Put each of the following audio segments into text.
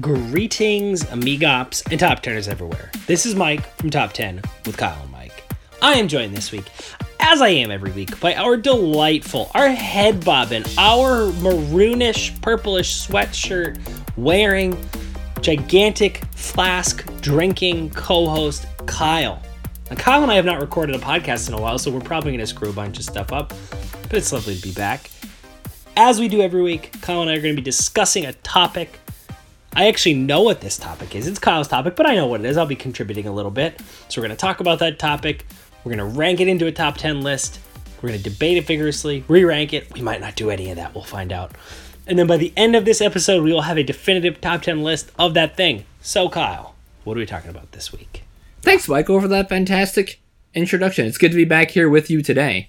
Greetings, amigops, and top teners everywhere. This is Mike from Top 10 with Kyle and Mike. I am joined this week, as I am every week, by our delightful, our head bobbing, our maroonish, purplish sweatshirt wearing, gigantic flask drinking co host, Kyle. Now, Kyle and I have not recorded a podcast in a while, so we're probably going to screw a bunch of stuff up, but it's lovely to be back. As we do every week, Kyle and I are going to be discussing a topic I actually know what this topic is. It's Kyle's topic, but I know what it is. I'll be contributing a little bit. So we're going to talk about that topic. We're going to rank it into a top 10 list. We're going to debate it vigorously, re rank it. We might not do any of that. We'll find out. And then by the end of this episode, we will have a definitive top 10 list of that thing. So, Kyle, what are we talking about this week? Thanks, Michael, for that fantastic introduction. It's good to be back here with you today.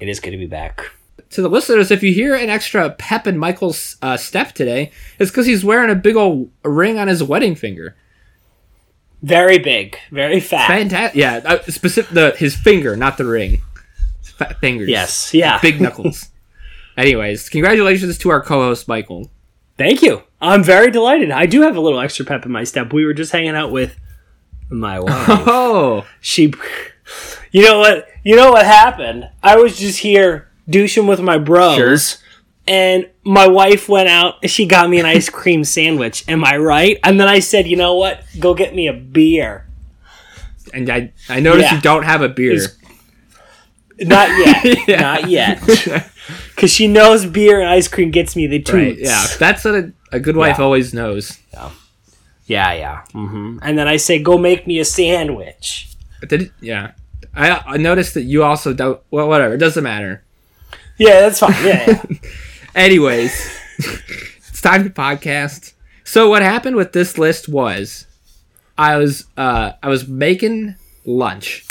It is good to be back to the listeners, if you hear an extra pep in Michael's uh, step today, it's because he's wearing a big old ring on his wedding finger. Very big, very fat. Fantastic. Yeah, uh, specific the his finger, not the ring. Fat fingers. Yes. Yeah. Big knuckles. Anyways, congratulations to our co-host Michael. Thank you. I'm very delighted. I do have a little extra pep in my step. We were just hanging out with my wife. Oh, she. You know what? You know what happened? I was just here douching with my bros. Sure. And my wife went out. and She got me an ice cream sandwich. Am I right? And then I said, you know what? Go get me a beer. And I I noticed yeah. you don't have a beer. It's, not yet. yeah. Not yet. Because she knows beer and ice cream gets me the toots. Right, yeah, that's what a, a good wife yeah. always knows. Yeah, yeah, yeah. Mm-hmm. And then I say, "Go make me a sandwich." Did yeah, I I noticed that you also don't. Well, whatever. It doesn't matter. Yeah, that's fine. Yeah. yeah. Anyways, it's time to podcast. So what happened with this list was, I was uh I was making lunch.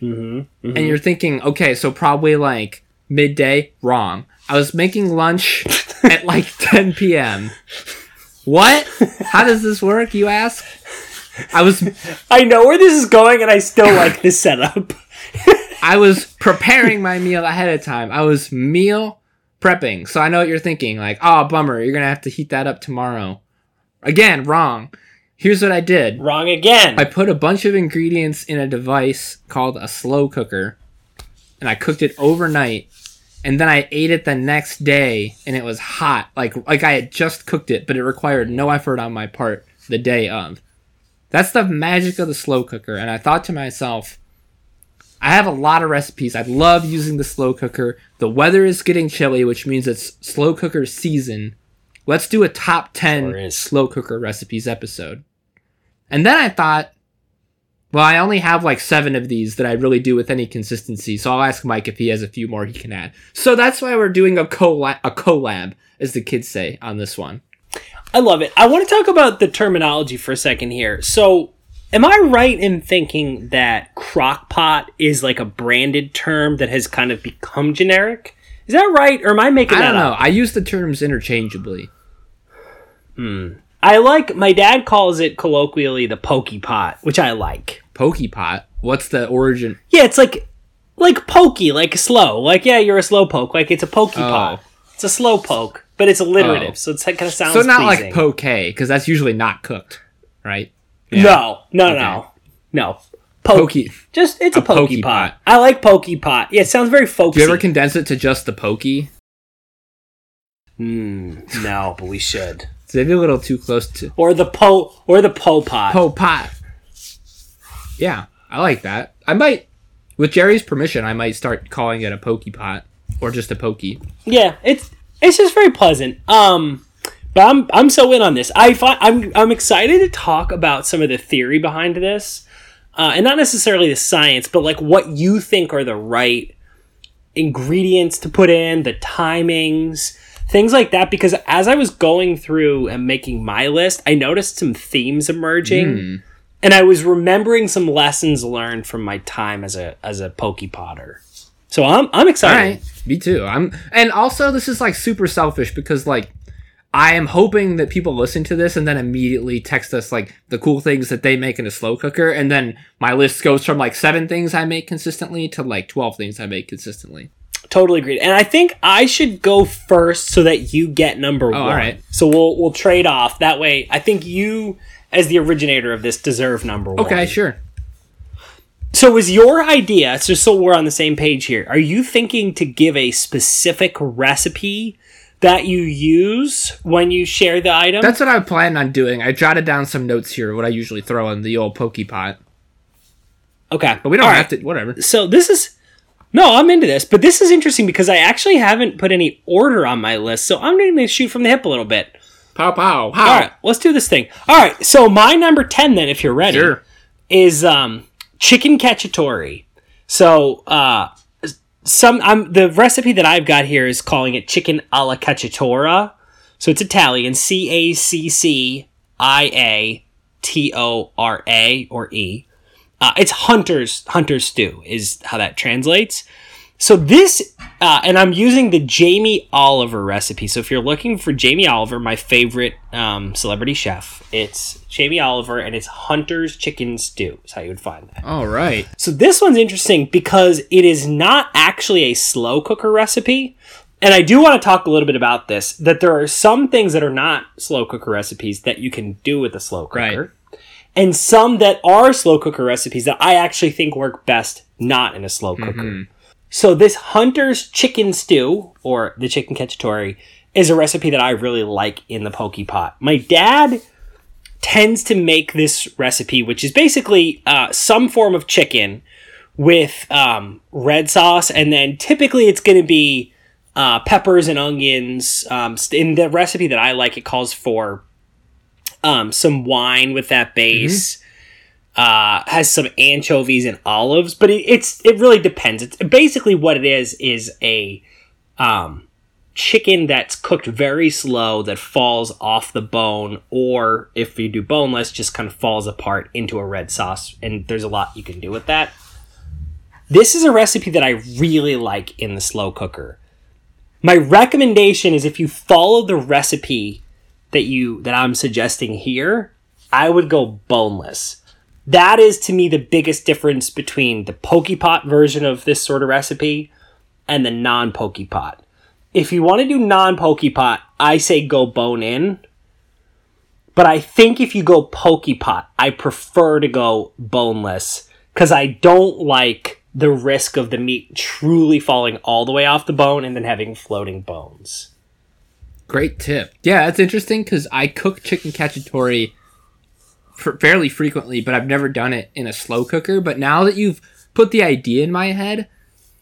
Mm-hmm, mm-hmm. And you're thinking, okay, so probably like midday. Wrong. I was making lunch at like 10 p.m. What? How does this work? You ask. I was. I know where this is going, and I still like this setup. I was preparing my meal ahead of time. I was meal prepping. So I know what you're thinking. Like, oh, bummer. You're going to have to heat that up tomorrow. Again, wrong. Here's what I did. Wrong again. I put a bunch of ingredients in a device called a slow cooker and I cooked it overnight. And then I ate it the next day and it was hot. Like like I had just cooked it, but it required no effort on my part the day of. That's the magic of the slow cooker. And I thought to myself, I have a lot of recipes. I love using the slow cooker. The weather is getting chilly, which means it's slow cooker season. Let's do a top 10 sure slow cooker recipes episode. And then I thought, well, I only have like seven of these that I really do with any consistency, so I'll ask Mike if he has a few more he can add. So that's why we're doing a collab, a collab, as the kids say on this one. I love it. I want to talk about the terminology for a second here. So Am I right in thinking that crockpot is like a branded term that has kind of become generic? Is that right, or am I making I that don't know. Up? I use the terms interchangeably. Hmm. I like. My dad calls it colloquially the pokey pot, which I like. Pokey pot. What's the origin? Yeah, it's like like pokey, like slow. Like yeah, you're a slow poke. Like it's a pokey oh. pot. It's a slow poke, but it's alliterative, oh. so it's kind of sounds. So not pleasing. like poke, because that's usually not cooked, right? Yeah. No, no, okay. no, no. Pokey. Just it's a, a pokey, pokey pot. pot. I like pokey pot. Yeah, it sounds very folksy. Do you ever condense it to just the pokey? Mm, no, but we should. It's maybe a little too close to. Or the po or the po pot. Po pot. Yeah, I like that. I might, with Jerry's permission, I might start calling it a pokey pot or just a pokey. Yeah, it's it's just very pleasant. Um, but I'm I'm so in on this. I find, I'm I'm excited to talk about some of the theory behind this, uh, and not necessarily the science, but like what you think are the right ingredients to put in, the timings, things like that. Because as I was going through and making my list, I noticed some themes emerging. Mm. And I was remembering some lessons learned from my time as a as a pokey potter. So I'm I'm excited. Me too. I'm and also this is like super selfish because like I am hoping that people listen to this and then immediately text us like the cool things that they make in a slow cooker, and then my list goes from like seven things I make consistently to like twelve things I make consistently. Totally agreed. And I think I should go first so that you get number oh, one. all right. So we'll we'll trade off. That way I think you as the originator of this deserve number one. Okay, sure. So is your idea, so so we're on the same page here, are you thinking to give a specific recipe that you use when you share the item? That's what I plan on doing. I jotted down some notes here, what I usually throw in the old pokey pot. okay. But we don't All have right. to whatever. So this is no, I'm into this, but this is interesting because I actually haven't put any order on my list, so I'm going to shoot from the hip a little bit. Pow pow. How? All right, let's do this thing. All right, so my number ten, then, if you're ready, Sure. is um, chicken cacciatore. So uh, some I'm the recipe that I've got here is calling it chicken alla cacciatora. So it's Italian, C A C C I A T O R A or E. Uh, it's hunter's hunter's stew is how that translates. So this, uh, and I'm using the Jamie Oliver recipe. So if you're looking for Jamie Oliver, my favorite um, celebrity chef, it's Jamie Oliver, and it's Hunter's Chicken Stew. Is how you would find that. All right. So this one's interesting because it is not actually a slow cooker recipe. And I do want to talk a little bit about this that there are some things that are not slow cooker recipes that you can do with a slow cooker. Right. And some that are slow cooker recipes that I actually think work best not in a slow cooker. So this Hunter's chicken stew or the chicken cacciatore is a recipe that I really like in the poke pot. My dad tends to make this recipe, which is basically uh, some form of chicken with um, red sauce, and then typically it's going to be uh, peppers and onions. Um, in the recipe that I like, it calls for um, some wine with that base. Uh, has some anchovies and olives, but it, it's it really depends. It's basically what it is is a um, chicken that's cooked very slow that falls off the bone, or if you do boneless, just kind of falls apart into a red sauce. And there's a lot you can do with that. This is a recipe that I really like in the slow cooker. My recommendation is if you follow the recipe that you that I'm suggesting here, I would go boneless. That is to me the biggest difference between the poke pot version of this sort of recipe and the non poke pot. If you want to do non poke pot, I say go bone in. But I think if you go poke pot, I prefer to go boneless because I don't like the risk of the meat truly falling all the way off the bone and then having floating bones. Great tip. Yeah, that's interesting because I cook chicken cacciatore fairly frequently, but I've never done it in a slow cooker. But now that you've put the idea in my head,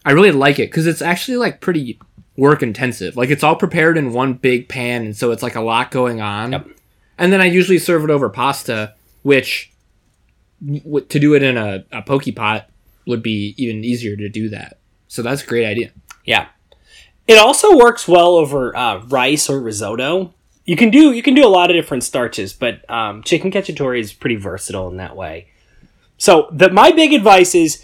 I really like it because it's actually like pretty work intensive. Like it's all prepared in one big pan, and so it's like a lot going on. Yep. And then I usually serve it over pasta, which w- to do it in a, a poke pot would be even easier to do that. So that's a great idea. Yeah. It also works well over uh, rice or risotto. You can do you can do a lot of different starches, but um, chicken cacciatore is pretty versatile in that way. So the my big advice is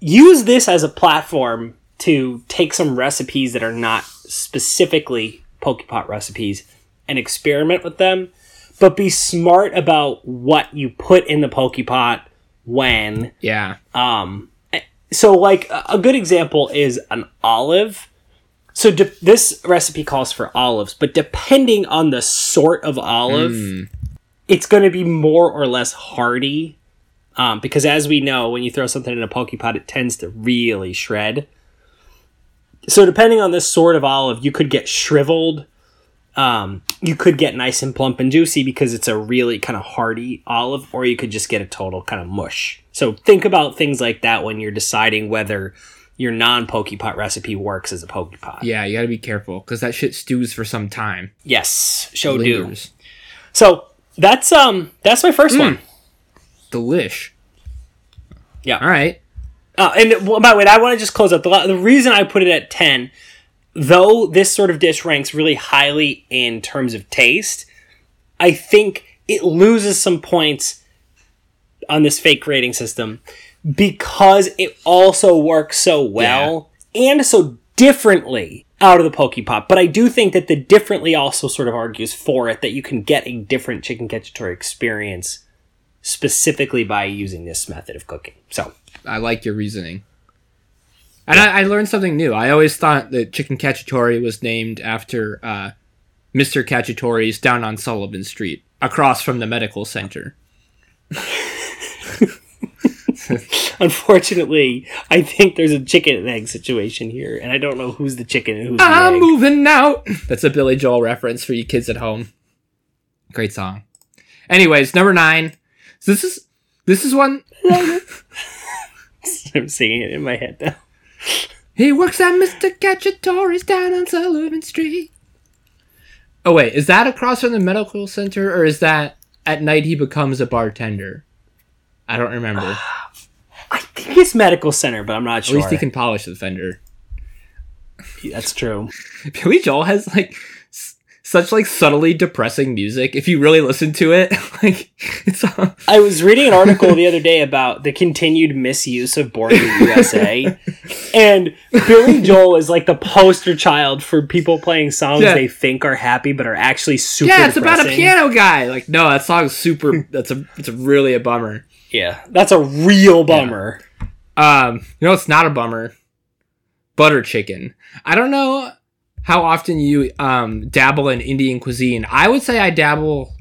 use this as a platform to take some recipes that are not specifically poke pot recipes and experiment with them, but be smart about what you put in the poke pot when Yeah. um, so like a good example is an olive. So de- this recipe calls for olives, but depending on the sort of olive, it's going to be more or less hardy. Um, because as we know, when you throw something in a poke pot, it tends to really shred. So depending on this sort of olive, you could get shriveled. Um, you could get nice and plump and juicy because it's a really kind of hearty olive, or you could just get a total kind of mush. So think about things like that when you're deciding whether your non poke pot recipe works as a poke pot. Yeah, you got to be careful because that shit stews for some time. Yes, show do. So that's um that's my first one. Delish. Yeah. All right. Uh, and well, by the way, I want to just close up the the reason I put it at ten, though this sort of dish ranks really highly in terms of taste. I think it loses some points on this fake rating system because it also works so well and so differently out of the poke pot. But I do think that the differently also sort of argues for it that you can get a different chicken cacciatore experience specifically by using this method of cooking. So I like your reasoning. And I, I learned something new. I always thought that Chicken Cacciatore was named after uh, Mr. Cacciatore's down on Sullivan Street, across from the medical center. Unfortunately, I think there's a chicken and egg situation here, and I don't know who's the chicken and who's the egg. I'm egg. moving out. That's a Billy Joel reference for you kids at home. Great song. Anyways, number nine. So this is this is one. I'm singing it in my head now. He works at Mr. Cacciatore's down on Sullivan Street. Oh wait, is that across from the medical center, or is that at night he becomes a bartender? I don't remember. Oh, I think it's medical center, but I'm not sure. At least he can polish the fender. That's true. Billy Joel has like s- such like subtly depressing music. If you really listen to it, like it's uh, I was reading an article the other day about the continued misuse of Born in the USA, and Billy Joel is like the poster child for people playing songs Yeah. they think are happy but are actually super. yeah, it's about a piano guy. Like no, that song's super. that's a it's a really a bummer. Yeah, that's a real bummer. Um, you know, it's not a bummer. Butter chicken. I don't know how often you um dabble in Indian cuisine. I would say I dabble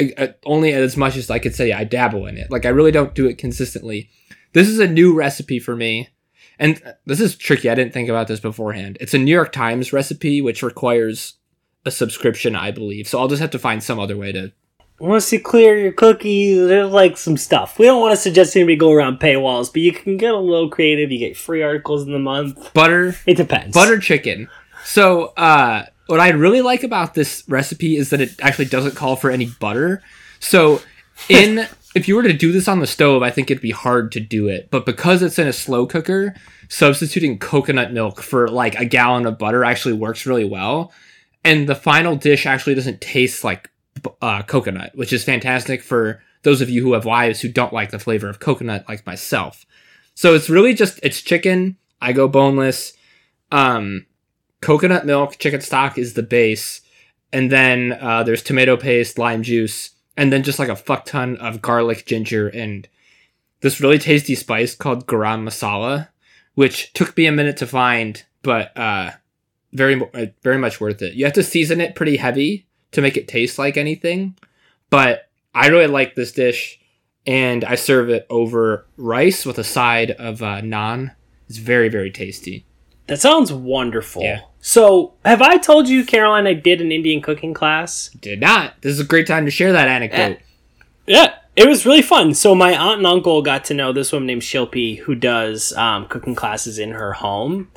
uh, uh, only as much as I could say I dabble in it. Like I really don't do it consistently. This is a new recipe for me. And this is tricky. I didn't think about this beforehand. It's a New York Times recipe which requires a subscription, I believe. So I'll just have to find some other way to Once you clear your cookies, there's like some stuff. We don't want to suggest anybody go around paywalls, but you can get a little creative. You get free articles in the month. butter It depends. butter chicken. So, uh, what I really like about this recipe is that it actually doesn't call for any butter. So, in if you were to do this on the stove, I think it'd be hard to do it. But because it's in a slow cooker, substituting coconut milk for like a gallon of butter actually works really well. And the final dish actually doesn't taste like uh, coconut, which is fantastic for those of you who have wives who don't like the flavor of coconut, like myself. So it's really just it's chicken. I go boneless. Um, coconut milk, chicken stock is the base, and then uh, there's tomato paste, lime juice, and then just like a fuck ton of garlic, ginger, and this really tasty spice called garam masala, which took me a minute to find, but uh, very very much worth it. You have to season it pretty heavy to make it taste like anything, but I really like this dish, and I serve it over rice with a side of uh, naan. It's very very tasty. That sounds wonderful. Yeah. So, have I told you, Caroline, I did an Indian cooking class? Did not. This is a great time to share that anecdote. Yeah, it was really fun. So my aunt and uncle got to know this woman named Shilpi who does um, cooking classes in her home,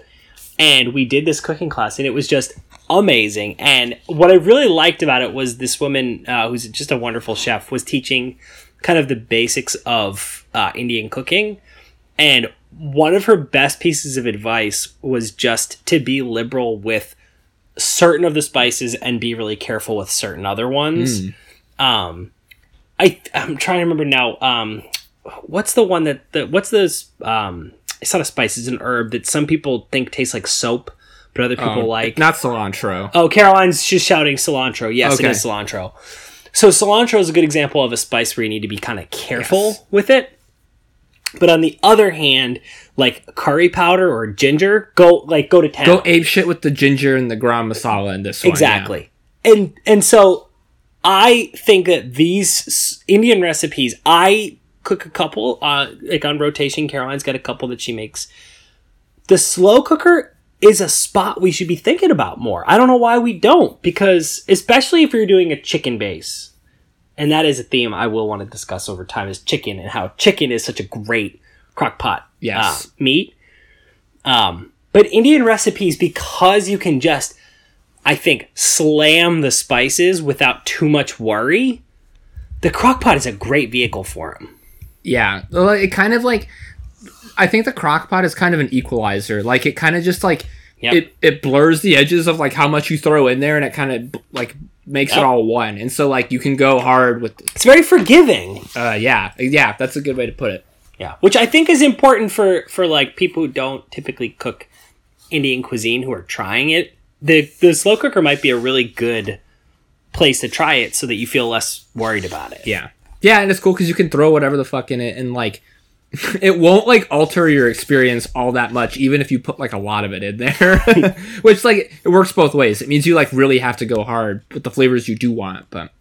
and we did this cooking class, and it was just amazing. And what I really liked about it was this woman, uh, who's just a wonderful chef, was teaching kind of the basics of uh, Indian cooking, and one of her best pieces of advice was just to be liberal with certain of the spices and be really careful with certain other ones. Um, I I'm trying to remember now. Um, what's the one that the what's this? Um, it's not a spice. It's an herb that some people think tastes like soap, but other people Um, like. not cilantro. Oh, Caroline's just shouting cilantro. Yes, Okay. it is cilantro. So cilantro is a good example of a spice where you need to be kind of careful Yes. with it. But on the other hand, like curry powder or ginger, go like go to town. Go ape shit with the ginger and the garam masala in this one. exactly. And and so I think that these Indian recipes, I cook a couple, uh, like on rotation. Caroline's got a couple that she makes. The slow cooker is a spot we should be thinking about more. I don't know why we don't, because especially if you're doing a chicken base, and that is a theme I will want to discuss over time is chicken and how chicken is such a great crock pot Yes. uh, meat. Um, but Indian recipes, because you can just, I think, slam the spices without too much worry, the crock pot is a great vehicle for them. Yeah. It kind of like I think the crock pot is kind of an equalizer. Like it kind of just like Yep. it it blurs the edges of like how much you throw in there and it kind of like makes Yep. it all one. And so like you can go hard with It's very forgiving. uh yeah. Yeah, that's a good way to put it. Yeah, which I think is important for for like people who don't typically cook Indian cuisine who are trying it. The the slow cooker might be a really good place to try it so that you feel less worried about it. Yeah. Yeah, and it's cool cuz you can throw whatever the fuck in it and like it won't like alter your experience all that much, even if you put like a lot of it in there. Which like it works both ways. It means you like really have to go hard with the flavors you do want, but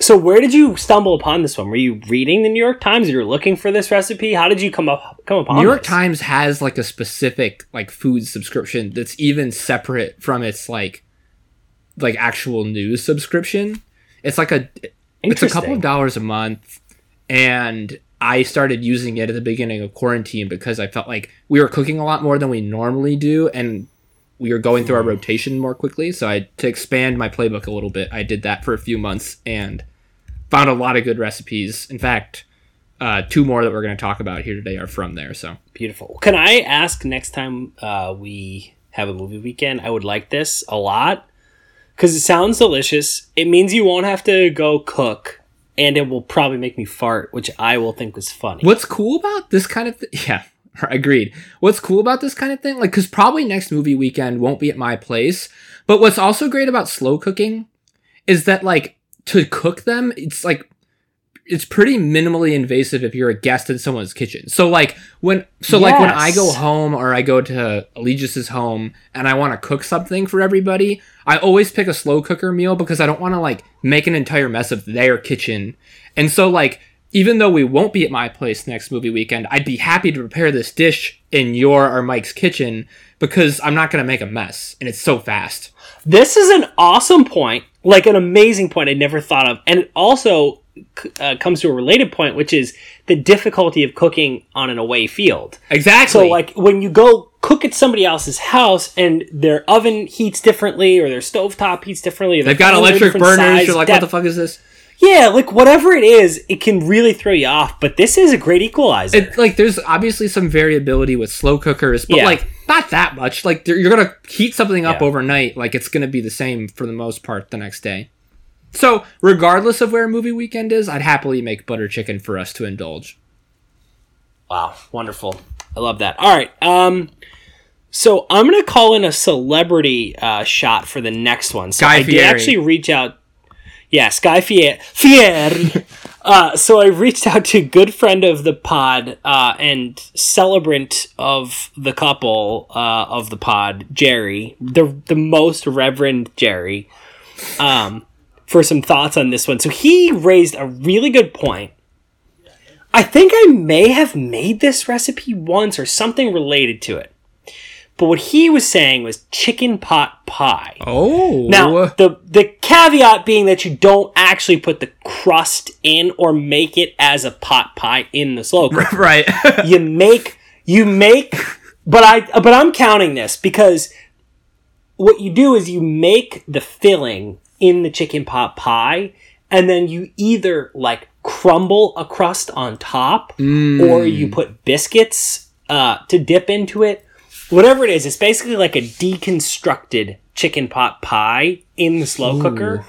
So where did you stumble upon this one? Were you reading the New York Times? You were looking for this recipe. How did you come up come upon New York this? Times has like a specific like food subscription that's even separate from its like like actual news subscription. It's like a it's a couple of dollars a month and I started using it at the beginning of quarantine because I felt like we were cooking a lot more than we normally do and we were going through our rotation more quickly. So I to expand my playbook a little bit, I did that for a few months and found a lot of good recipes. In fact, uh, two more that we're going to talk about here today are from there. So Beautiful. Can I ask next time uh, we have a movie weekend? I would like this a lot because it sounds delicious. It means you won't have to go cook, and it will probably make me fart, which I will think was funny. What's cool about this kind of yeah, agreed. What's cool about this kind of thing, like, because probably next movie weekend won't be at my place. But what's also great about slow cooking is that like to cook them, it's like it's pretty minimally invasive if you're a guest in someone's kitchen. So like when so like when I go home or I go to Allegis' home and I want to cook something for everybody, I always pick a slow cooker meal because I don't want to like make an entire mess of their kitchen. And so like even though we won't be at my place next movie weekend, I'd be happy to prepare this dish in your or Mike's kitchen because I'm not going to make a mess and it's so fast. This is an awesome point, like an amazing point I never thought of, and it also uh, comes to a related point, which is the difficulty of cooking on an away field. Exactly. So, like when you go cook at somebody else's house and their oven heats differently, or their stovetop heats differently, They've got electric burners. You're like, what the fuck is this? Yeah, like whatever it is, it can really throw you off. But this is a great equalizer. It, like, there's obviously some variability with slow cookers, but Yeah. like not that much. Like, you're gonna heat something up Yeah. overnight. Like, it's gonna be the same for the most part the next day. So, regardless of where movie weekend is, I'd happily make butter chicken for us to indulge. Wow, wonderful. I love that. All right. Um so I'm gonna call in a celebrity uh, shot for the next one. So Guy I did actually reach out. Yeah, Guy Fier- Fieri. uh, so I reached out to a good friend of the pod uh, and celebrant of the couple uh, of the pod, Jerry, the the most reverend Jerry, um, for some thoughts on this one. So he raised a really good point. I think I may have made this recipe once or something related to it. But what he was saying was chicken pot pie. Oh, Now, the the caveat being that you don't actually put the crust in or make it as a pot pie in the slow cooker. right. you make you make but I but I'm counting this because what you do is you make the filling in the chicken pot pie and then you either like crumble a crust on top or you put biscuits uh, to dip into it. Whatever it is it's basically like a deconstructed chicken pot pie in the slow cooker.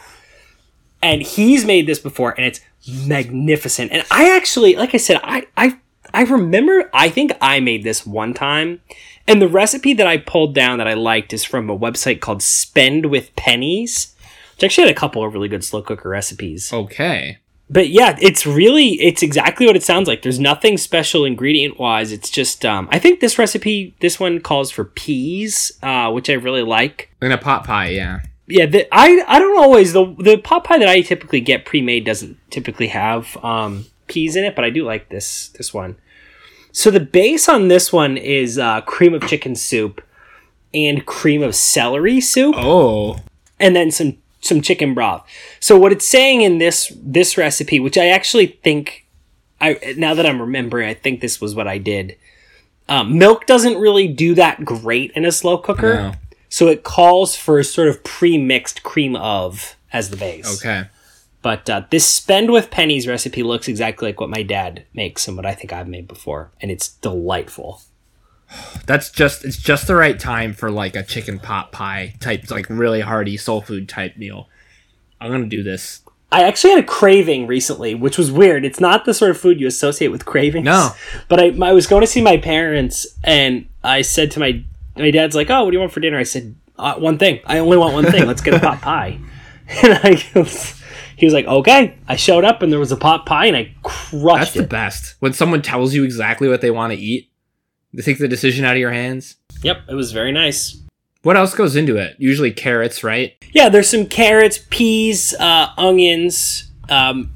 And he's made this before and it's magnificent. And i actually like i said i i i remember i think i made this one time. And the recipe that i pulled down that i liked is from a website called spend with pennies which actually had a couple of really good slow cooker recipes okay. but yeah it's really it's exactly what it sounds like there's nothing special ingredient wise it's just um i think this recipe this one calls for peas uh which i really like In a pot pie, yeah. yeah, the, I I don't always the the pot pie that I typically get pre made doesn't typically have um, peas in it, but I do like this this one. So the base on this one is uh, cream of chicken soup and cream of celery soup, Oh, and then some some chicken broth. So what it's saying in this this recipe, which I actually think I now that I'm remembering, I think this was what I did. Um, milk doesn't really do that great in a slow cooker. No. So it calls for sort of pre-mixed cream of as the base. okay. But uh, this spend with pennies recipe looks exactly like what my dad makes and what I think I've made before, and it's delightful. That's just it's just the right time for like a chicken pot pie type, like really hearty soul food type meal. I'm gonna do this. I actually had a craving recently, which was weird. It's not the sort of food you associate with cravings. No. But I, I was going to see my parents, and I said to my my dad's like, "Oh, what do you want for dinner?" I said, uh, "One thing. I only want one thing. Let's get a pot pie." And I he was like, "Okay." I showed up and there was a pot pie and I crushed it. That's the best. When someone tells you exactly what they want to eat, they take the decision out of your hands. Yep, it was very nice. What else goes into it? Usually carrots, right? Yeah, there's some carrots, peas, uh, onions, um,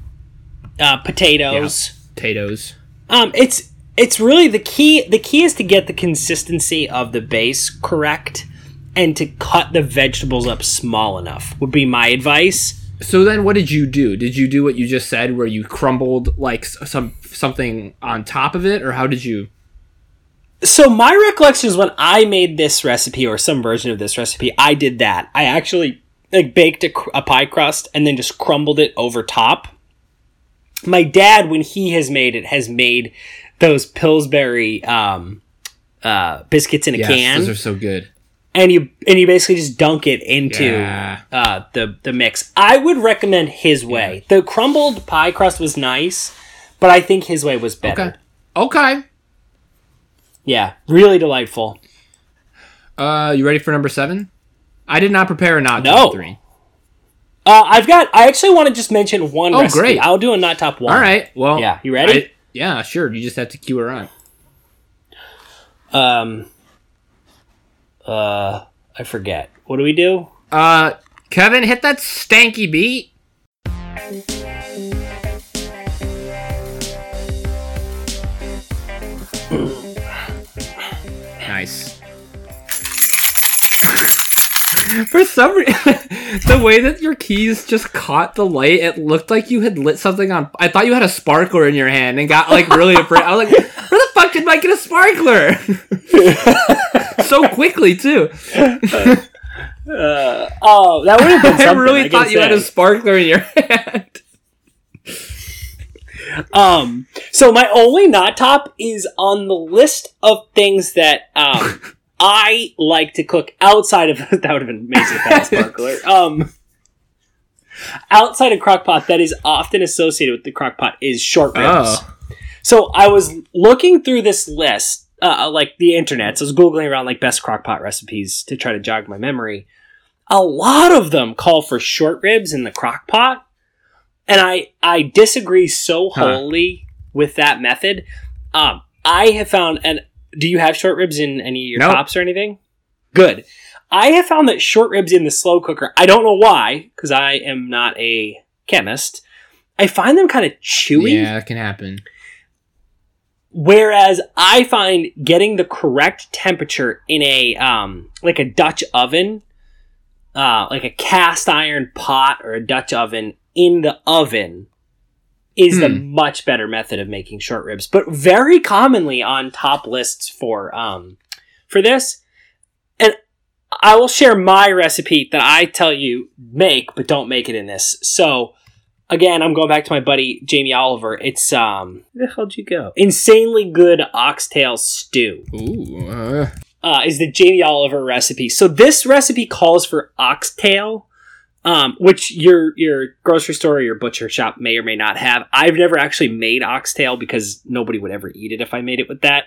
uh, potatoes. Potatoes. Um, it's it's really the key. The key is to get the consistency of the base correct, and to cut the vegetables up small enough. Would be my advice. So then, what did you do? Did you do what you just said, where you crumbled like some something on top of it, or how did you? So my recollection is when I made this recipe or some version of this recipe, I did that. I actually like baked a, a pie crust and then just crumbled it over top. My dad, when he has made it, has made those Pillsbury um, uh, biscuits in a Yes, can, those are so good. and you and you basically just dunk it into Yeah. uh, the the mix. I would recommend his way. The crumbled pie crust was nice, but I think his way was better. Okay. Okay. Yeah, really delightful. Uh, you ready for number seven? I did not prepare a not No. top three. Uh, I've got. I actually want to just mention one Oh, recipe. great. I'll do a not top one. All right. Well, Yeah, you ready? I- yeah, sure. You just have to cue her on. Um. Uh, I forget. What do we do? Uh, Kevin, hit that stanky beat. For some reason, the way that your keys just caught the light, it looked like you had lit something on. I thought you had a sparkler in your hand and got like really afraid. I was like, "Where the fuck did Mike get a sparkler?" so quickly too. Uh, oh, that would have been I really I thought you had a sparkler in your hand. Um. So my only not top is on the list of things that um I like to cook outside of that would have been amazing if had a sparkler. Um. Outside of crockpot, that is often associated with the crockpot is short ribs. Oh. So I was looking through this list, uh, like the internet. So I was googling around like best crockpot recipes to try to jog my memory. A lot of them call for short ribs in the crockpot, and I I disagree so Huh. wholly with that method. Um, I have found, and do you have short ribs in any of your Nope. tops or anything? Good. I have found that short ribs in the slow cooker. I don't know why, because I am not a chemist. I find them kind of chewy. Yeah, that can happen. Whereas I find getting the correct temperature in a um like a Dutch oven, uh like a cast iron pot or a Dutch oven in the oven is the Hmm. much better method of making short ribs. But very commonly on top lists for um for this. And I will share my recipe that I tell you make, but don't make it in this. So again, I'm going back to my buddy Jamie Oliver. It's um, where the hell'd you go? Insanely good oxtail stew Ooh. Uh, uh, is the Jamie Oliver recipe. So this recipe calls for oxtail, um, which your your grocery store or your butcher shop may or may not have. I've never actually made oxtail because nobody would ever eat it if I made it with that.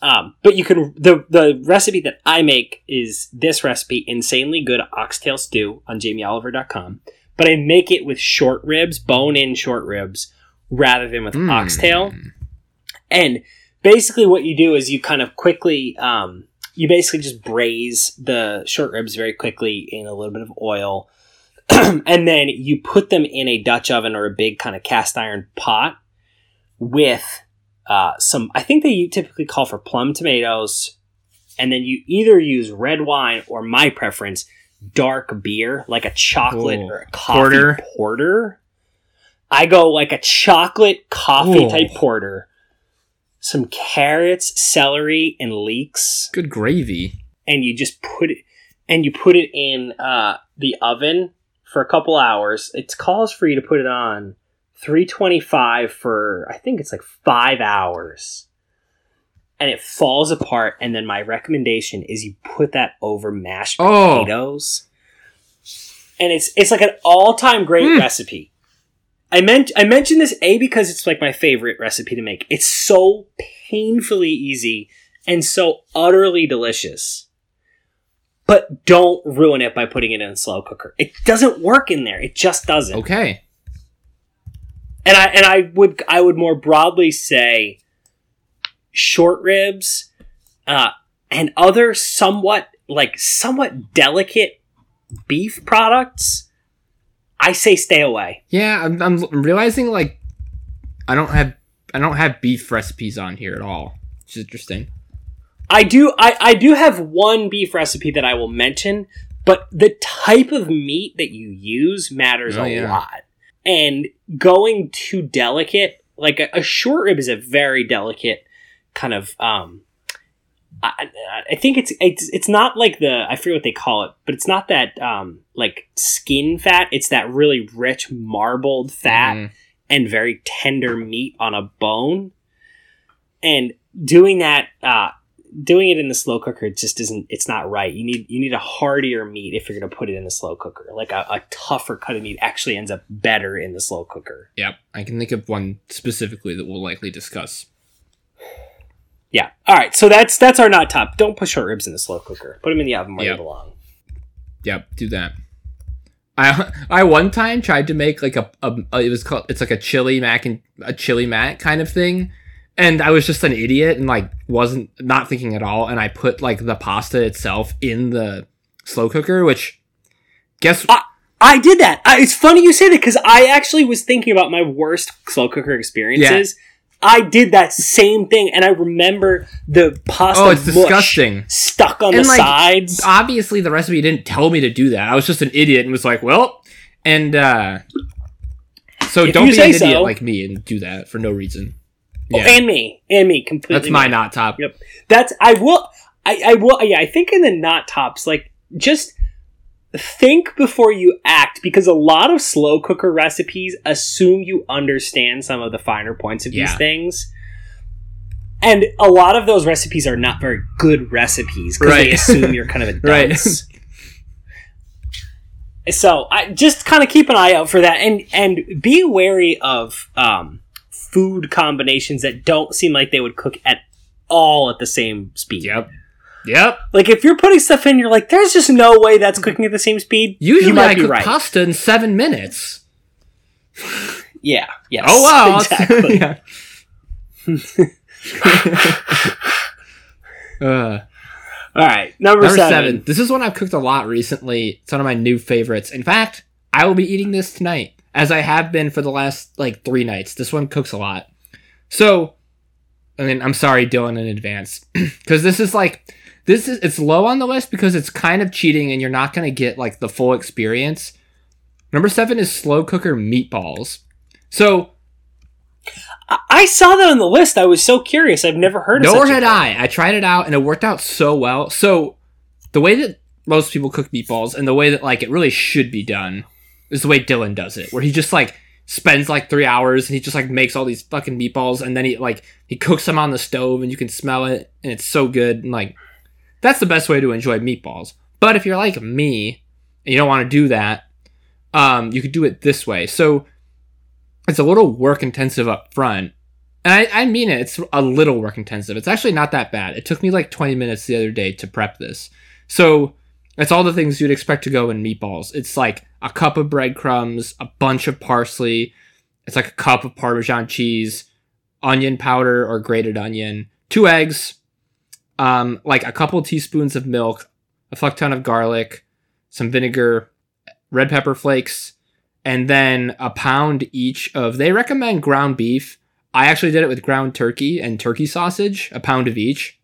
Um, but you can the the recipe that I make is this recipe insanely good oxtail stew on jamieoliver.com. But I make it with short ribs, bone in short ribs, rather than with mm. oxtail. And basically, what you do is you kind of quickly, um, you basically just braise the short ribs very quickly in a little bit of oil. and then you put them in a Dutch oven or a big kind of cast iron pot with uh, some, I think they typically call for plum tomatoes. And then you either use red wine or my preference, dark beer, like a chocolate Ooh. or a coffee Porter. porter. I go like a chocolate coffee Ooh. type porter, some carrots, celery, and leeks, Good gravy. and you just put it and you put it in uh, the oven for a couple hours. It calls for you to put it on 325 for I think it's like five hours. And it falls apart, and then my recommendation is you put that over mashed Oh. potatoes. And it's it's like an all time great Mm. recipe. I meant I mentioned this a because it's like my favorite recipe to make. It's so painfully easy and so utterly delicious. But don't ruin it by putting it in a slow cooker. It doesn't work in there. It just doesn't. Okay. and I and I would I would more broadly say short ribs uh, and other somewhat like somewhat delicate beef products. I say stay away. Yeah, I'm, I'm realizing like I don't have I don't have beef recipes on here at all. Which is interesting. I do I, I do have one beef recipe that I will mention, but the type of meat that you use matters Oh, a yeah. lot. And going too delicate, like a, a short rib is a very delicate kind of um I, I- think it's it's it's not like the I forget what they call it, but it's not that um like skin fat. It's that really rich marbled fat Mhm. and very tender meat on a bone. And doing that, uh, doing it in the slow cooker just isn't. It's not right. You need you need a heartier meat if you're going to put it in the slow cooker. Like a, a tougher cut of meat actually ends up better in the slow cooker. Yep, I can think of one specifically that we'll likely discuss. Yeah. All right. So that's that's our not top. Don't put short ribs in the slow cooker. Put them in the oven where Yep. they belong. Yep, do that. I I one time tried to make like a, a it was called it's like a chili mac and a chili mac kind of thing, and I was just an idiot and like wasn't not thinking at all, and I put like the pasta itself in the slow cooker, which guess I did that. I, it's funny you say that because I actually was thinking about my worst slow cooker experiences. I did that same thing, and I remember the pasta. oh it's disgusting. Stuck on And, the like, sides. Obviously, the recipe didn't tell me to do that. I was just an idiot and was like, well, and uh so If don't be an idiot so. like me and do that for no reason. Oh, Yeah, and me, and me, completely. that's my me. not top. Yep. That's I will. I I will. Yeah, I think in the not tops, like just think before you act because a lot of slow cooker recipes assume you understand some of the finer points of these things. And a lot of those recipes are not very good recipes because they assume you're kind of a Right. so I just kind of keep an eye out for that, and and be wary of um, food combinations that don't seem like they would cook at all at the same speed. Yep. Yep. Like if you're putting stuff in, you're like, there's just no way that's cooking at the same speed. Usually you might I be cook right. pasta in seven minutes. yeah. Yes. Oh wow. Exactly. uh, All right. Number, number seven. seven. This is one I've cooked a lot recently. It's one of my new favorites. In fact, I will be eating this tonight, as I have been for the last like three nights. This one cooks a lot. So, I mean, I'm sorry, Dylan, in advance, because this is like this is it's low on the list because it's kind of cheating, and you're not gonna get like the full experience. Number seven is slow cooker meatballs. So I-, saw that on the list. I was so curious. I've never heard of it. Nor such a had. I. I tried it out and it worked out so well. So the way that most people cook meatballs and the way that like it really should be done is the way Dylan does it, where he just like spends like three hours and he just like makes all these fucking meatballs and then he like he cooks them on the stove and you can smell it and it's so good and like that's the best way to enjoy meatballs. But if you're like me and you don't want to do that, um, you could do it this way. So it's a little work intensive up front. And I, I mean it, it's a little work intensive. It's actually not that bad. It took me like 20 minutes the other day to prep this. So it's all the things you'd expect to go in meatballs. It's like a cup of breadcrumbs, a bunch of parsley, it's like a cup of Parmesan cheese, onion powder or grated onion, two eggs, um, like a couple teaspoons of milk, a fuck ton of garlic, some vinegar, red pepper flakes, and then a pound each of. They recommend ground beef. I actually did it with ground turkey and turkey sausage, a pound of each.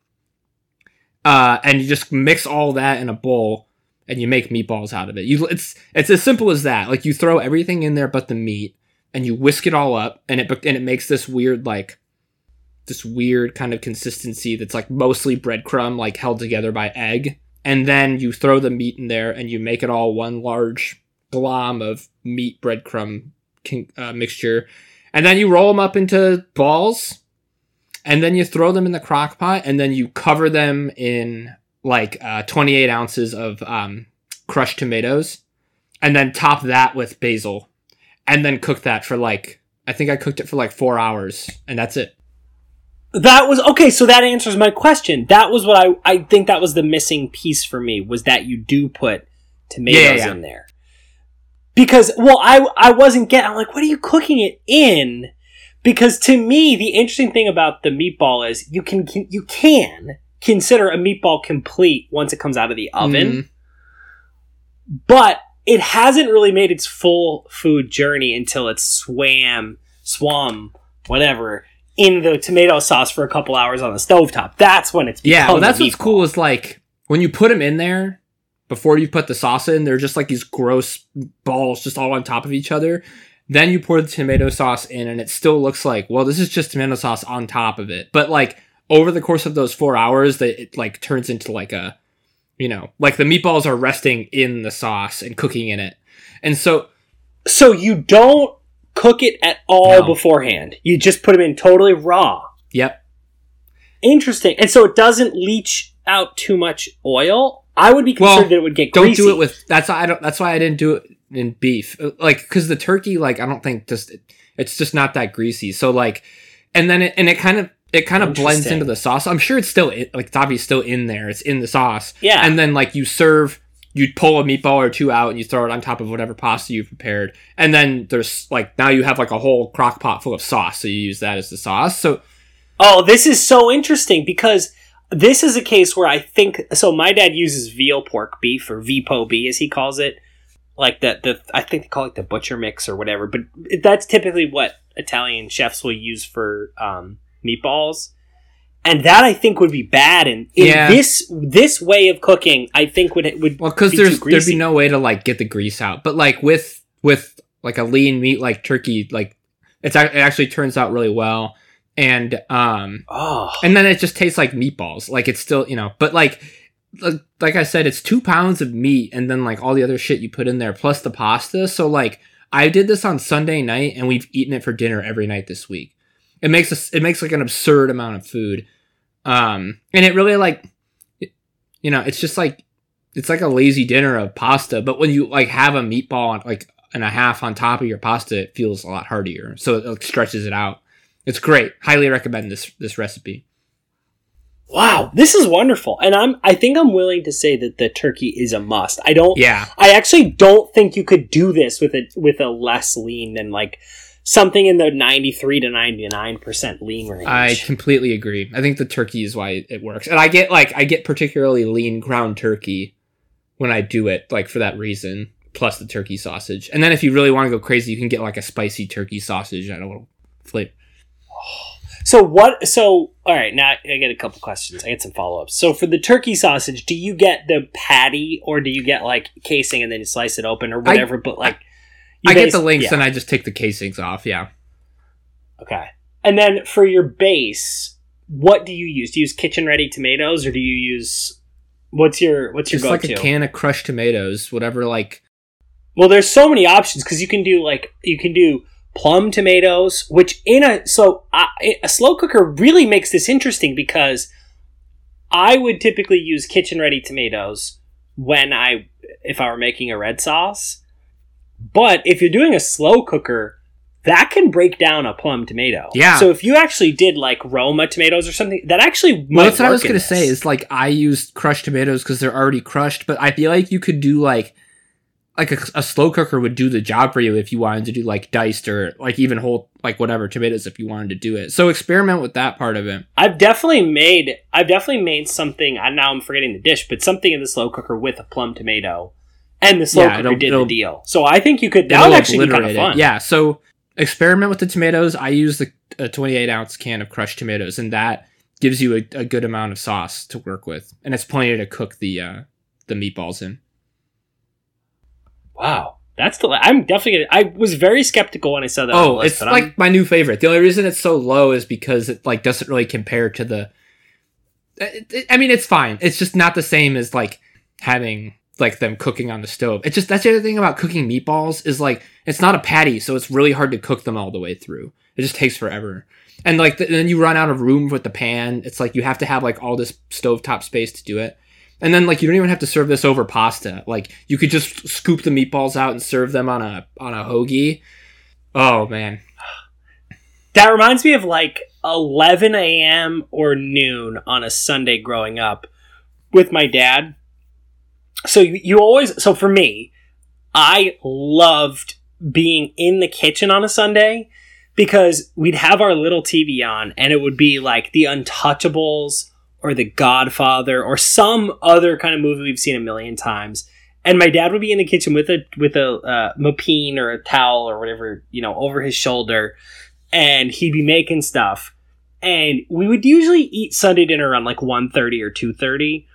Uh, and you just mix all that in a bowl, and you make meatballs out of it. You, it's it's as simple as that. Like you throw everything in there but the meat, and you whisk it all up, and it and it makes this weird like this weird kind of consistency that's like mostly breadcrumb, like held together by egg. And then you throw the meat in there, and you make it all one large glom of meat breadcrumb uh, mixture. And then you roll them up into balls, and then you throw them in the crock pot, and then you cover them in like uh, 28 ounces of um, crushed tomatoes, and then top that with basil, and then cook that for like I think I cooked it for like four hours, and that's it. That was okay. So that answers my question. That was what I I think that was the missing piece for me was that you do put tomatoes Yeah, yeah, yeah. in there because well I I wasn't getting I'm like what are you cooking it in because to me the interesting thing about the meatball is you can you can consider a meatball complete once it comes out of the oven Mm. but it hasn't really made its full food journey until it swam swam whatever in the tomato sauce for a couple hours on the stovetop that's when it's Yeah, well, that's what's cool is like when you put them in there before you put the sauce in, they're just like these gross balls just all on top of each other. Then you pour the tomato sauce in, and it still looks like well, this is just tomato sauce on top of it. But like over the course of those four hours, that it like turns into like a, you know, like the meatballs are resting in the sauce and cooking in it, and so so you don't cook it at all No. beforehand you just put them in totally raw yep, Interesting. And so it doesn't leach out too much oil. I would be concerned Well, that it would get don't greasy. do it with that's why I don't that's why I didn't do it in beef like because the turkey like I don't think just it's just not that greasy so like and then it and it kind of it kind of blends into the sauce I'm sure it's still like it's obviously still in there it's in the sauce Yeah. and then like you serve you pull a meatball or two out and you throw it on top of whatever pasta you've prepared and then there's like now you have like a whole crock pot full of sauce so you use that as the sauce so Oh, this is so interesting because this is a case where I think so. My dad uses veal pork beef or VPO B as he calls it, like the the I think they call it the butcher mix or whatever. But that's typically what Italian chefs will use for um, meatballs, and that I think would be bad. And in Yeah. this this way of cooking, I think would it would Well, because be there's there'd be no way to like get the grease out, but like with with like a lean meat like turkey, like it's it actually turns out really well, and um oh and then it just tastes like meatballs, like it's still you know, but like like, like I said, it's two pounds of meat and then like all the other shit you put in there plus the pasta. So like I did this on Sunday night and we've eaten it for dinner every night this week. It makes us it makes like an absurd amount of food, um and it really like you know it's just like it's like a lazy dinner of pasta, but when you like have a meatball on, like and a half on top of your pasta, it feels a lot heartier. So it like, stretches it out. It's great. Highly recommend this this recipe. wow, this is wonderful, and I'm I think I'm willing to say that the turkey is a must. I don't Yeah, I actually don't think you could do this with a with a less lean than like something in the 93 to 99% lean range. I completely agree. I think the turkey is why it works, and I get like I get particularly lean ground turkey when I do it, like for that reason. Plus the turkey sausage, and then if you really want to go crazy, you can get like a spicy turkey sausage and a little flavor. so what so all right, now I get a couple questions. I get some follow-ups. So for the turkey sausage, do you get the patty or do you get like casing and then you slice it open or whatever but like you I get the links yeah, and I just take the casings off. Yeah. Okay. And then for your base, what do you use? Do you use kitchen ready tomatoes or do you use what's your what's your just like go-to? like a can of crushed tomatoes, whatever. Like Well, there's so many options because you can do like you can do plum tomatoes, which in a so I, a slow cooker really makes this interesting because I would typically use kitchen ready tomatoes when I if I were making a red sauce, but if you're doing a slow cooker, that can break down a plum tomato. Yeah. So if you actually did like Roma tomatoes or something, that actually might well, that's what I was gonna this. say. Is like I used crushed tomatoes because they're already crushed, but I feel like you could do like like a, a slow cooker would do the job for you if you wanted to do like diced or like even whole like whatever tomatoes if you wanted to do it. So experiment with that part of it. I've definitely made I've definitely made something. I now I'm forgetting the dish, but something in the slow cooker with a plum tomato, and the slow Yeah, cooker did the deal. So I think you could that would actually be kind of obliterate it. fun. Yeah. So experiment with the tomatoes. I use the a 28 ounce can of crushed tomatoes, and that gives you a, a good amount of sauce to work with, and it's plenty to cook the uh, the meatballs in. Wow, that's the. I'm definitely. Gonna, I was very skeptical when I saw that. Oh, list, it's but I'm- like my new favorite. The only reason it's so low is because it like doesn't really compare to the. It, it- I mean, it's fine. It's just not the same as like having like them cooking on the stove. It's just that's the other thing about cooking meatballs is like it's not a patty, so it's really hard to cook them all the way through. It just takes forever. And like th- then you run out of room with the pan. It's like you have to have like all this stovetop space to do it. And then like you don't even have to serve this over pasta. Like you could just scoop the meatballs out and serve them on a on a hoagie. Oh man. that reminds me of like 11 a.m. or noon on a Sunday growing up with my dad. So you, you always so for me, I loved being in the kitchen on a Sunday because we'd have our little TV on and it would be like The Untouchables or The Godfather or some other kind of movie we've seen a million times. And my dad would be in the kitchen with a with a uh, or a towel or whatever you know over his shoulder, and he'd be making stuff. And we would usually eat Sunday dinner around like 1.30 or two thirty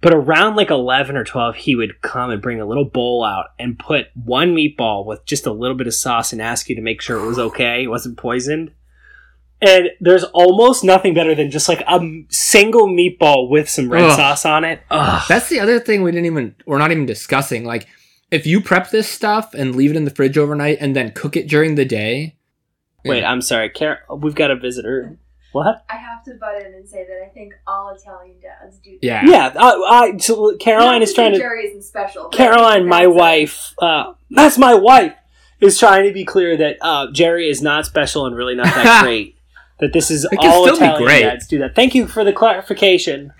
but around like 11 or 12, he would come and bring a little bowl out and put one meatball with just a little bit of sauce and ask you to make sure it was okay, it wasn't poisoned. And there's almost nothing better than just like a single meatball with some red Ugh. sauce on it. Ugh. That's the other thing we didn't even we're not even discussing. Like if you prep this stuff and leave it in the fridge overnight and then cook it during the day. Wait, I'm sorry. Car- we've got a visitor. What? I have to butt in and say that I think all Italian dads do. that. Yeah. Yeah, I, I, so Caroline Not is trying to. Jerry isn't special. Caroline, my that's- wife, uh, that's my wife, is trying to be clear that uh, Jerry is not special and really not that great. That this is It all Italian great. dads do that. Thank you for the clarification.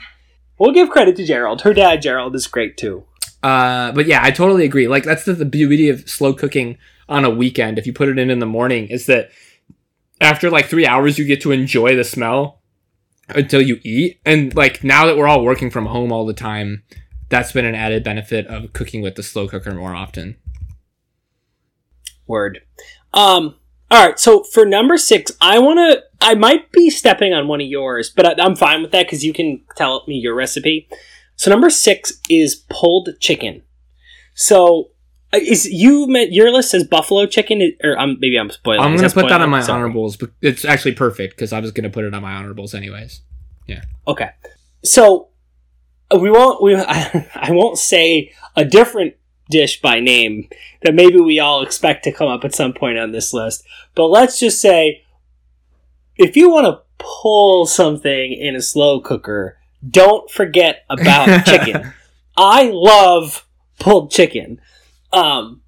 We'll give credit to Gerald. Her dad, Gerald, is great too. Uh, but yeah, I totally agree. Like that's the, the beauty of slow cooking on a weekend. If you put it in in the morning, is that after like three hours, you get to enjoy the smell until you eat. And like now that we're all working from home all the time, that's been an added benefit of cooking with the slow cooker more often. Word. Um. All right. So for number six, I want to. I might be stepping on one of yours, but I, I'm fine with that because you can tell me your recipe. So number six is pulled chicken. So is you meant your list says buffalo chicken, or um, maybe I'm spoiling. I'm gonna put that on my Sorry. honorables, but it's actually perfect because I was gonna put it on my honorables anyways. Yeah. Okay. So uh, we won't. We I, I won't say a different dish by name that maybe we all expect to come up at some point on this list. But let's just say, if you want to pull something in a slow cooker, don't forget about chicken. I love pulled chicken. Um,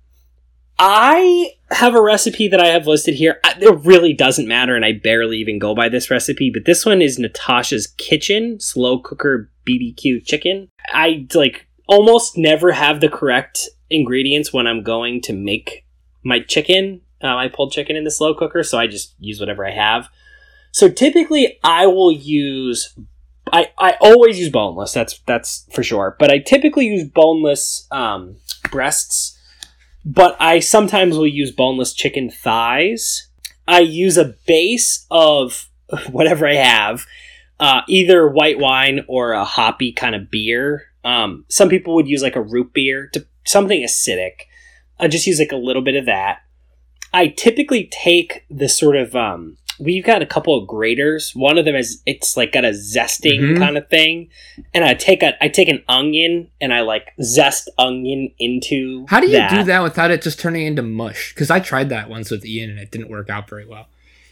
I have a recipe that I have listed here. It really doesn't matter, and I barely even go by this recipe. But this one is Natasha's Kitchen slow cooker BBQ chicken. I like almost never have the correct ingredients when I'm going to make my chicken, uh, my pulled chicken in the slow cooker. So I just use whatever I have. So typically, I will use I, I always use boneless. That's that's for sure. But I typically use boneless um, breasts. But I sometimes will use boneless chicken thighs. I use a base of whatever I have, uh, either white wine or a hoppy kind of beer. Um, some people would use like a root beer to something acidic. I just use like a little bit of that. I typically take the sort of um, we've got a couple of graters. One of them is it's like got a zesting Mhm. kind of thing, and I take a I take an onion and I like zest onion into. How do you do that without it just turning into mush? Because I tried that once with Ian and it didn't work out very well.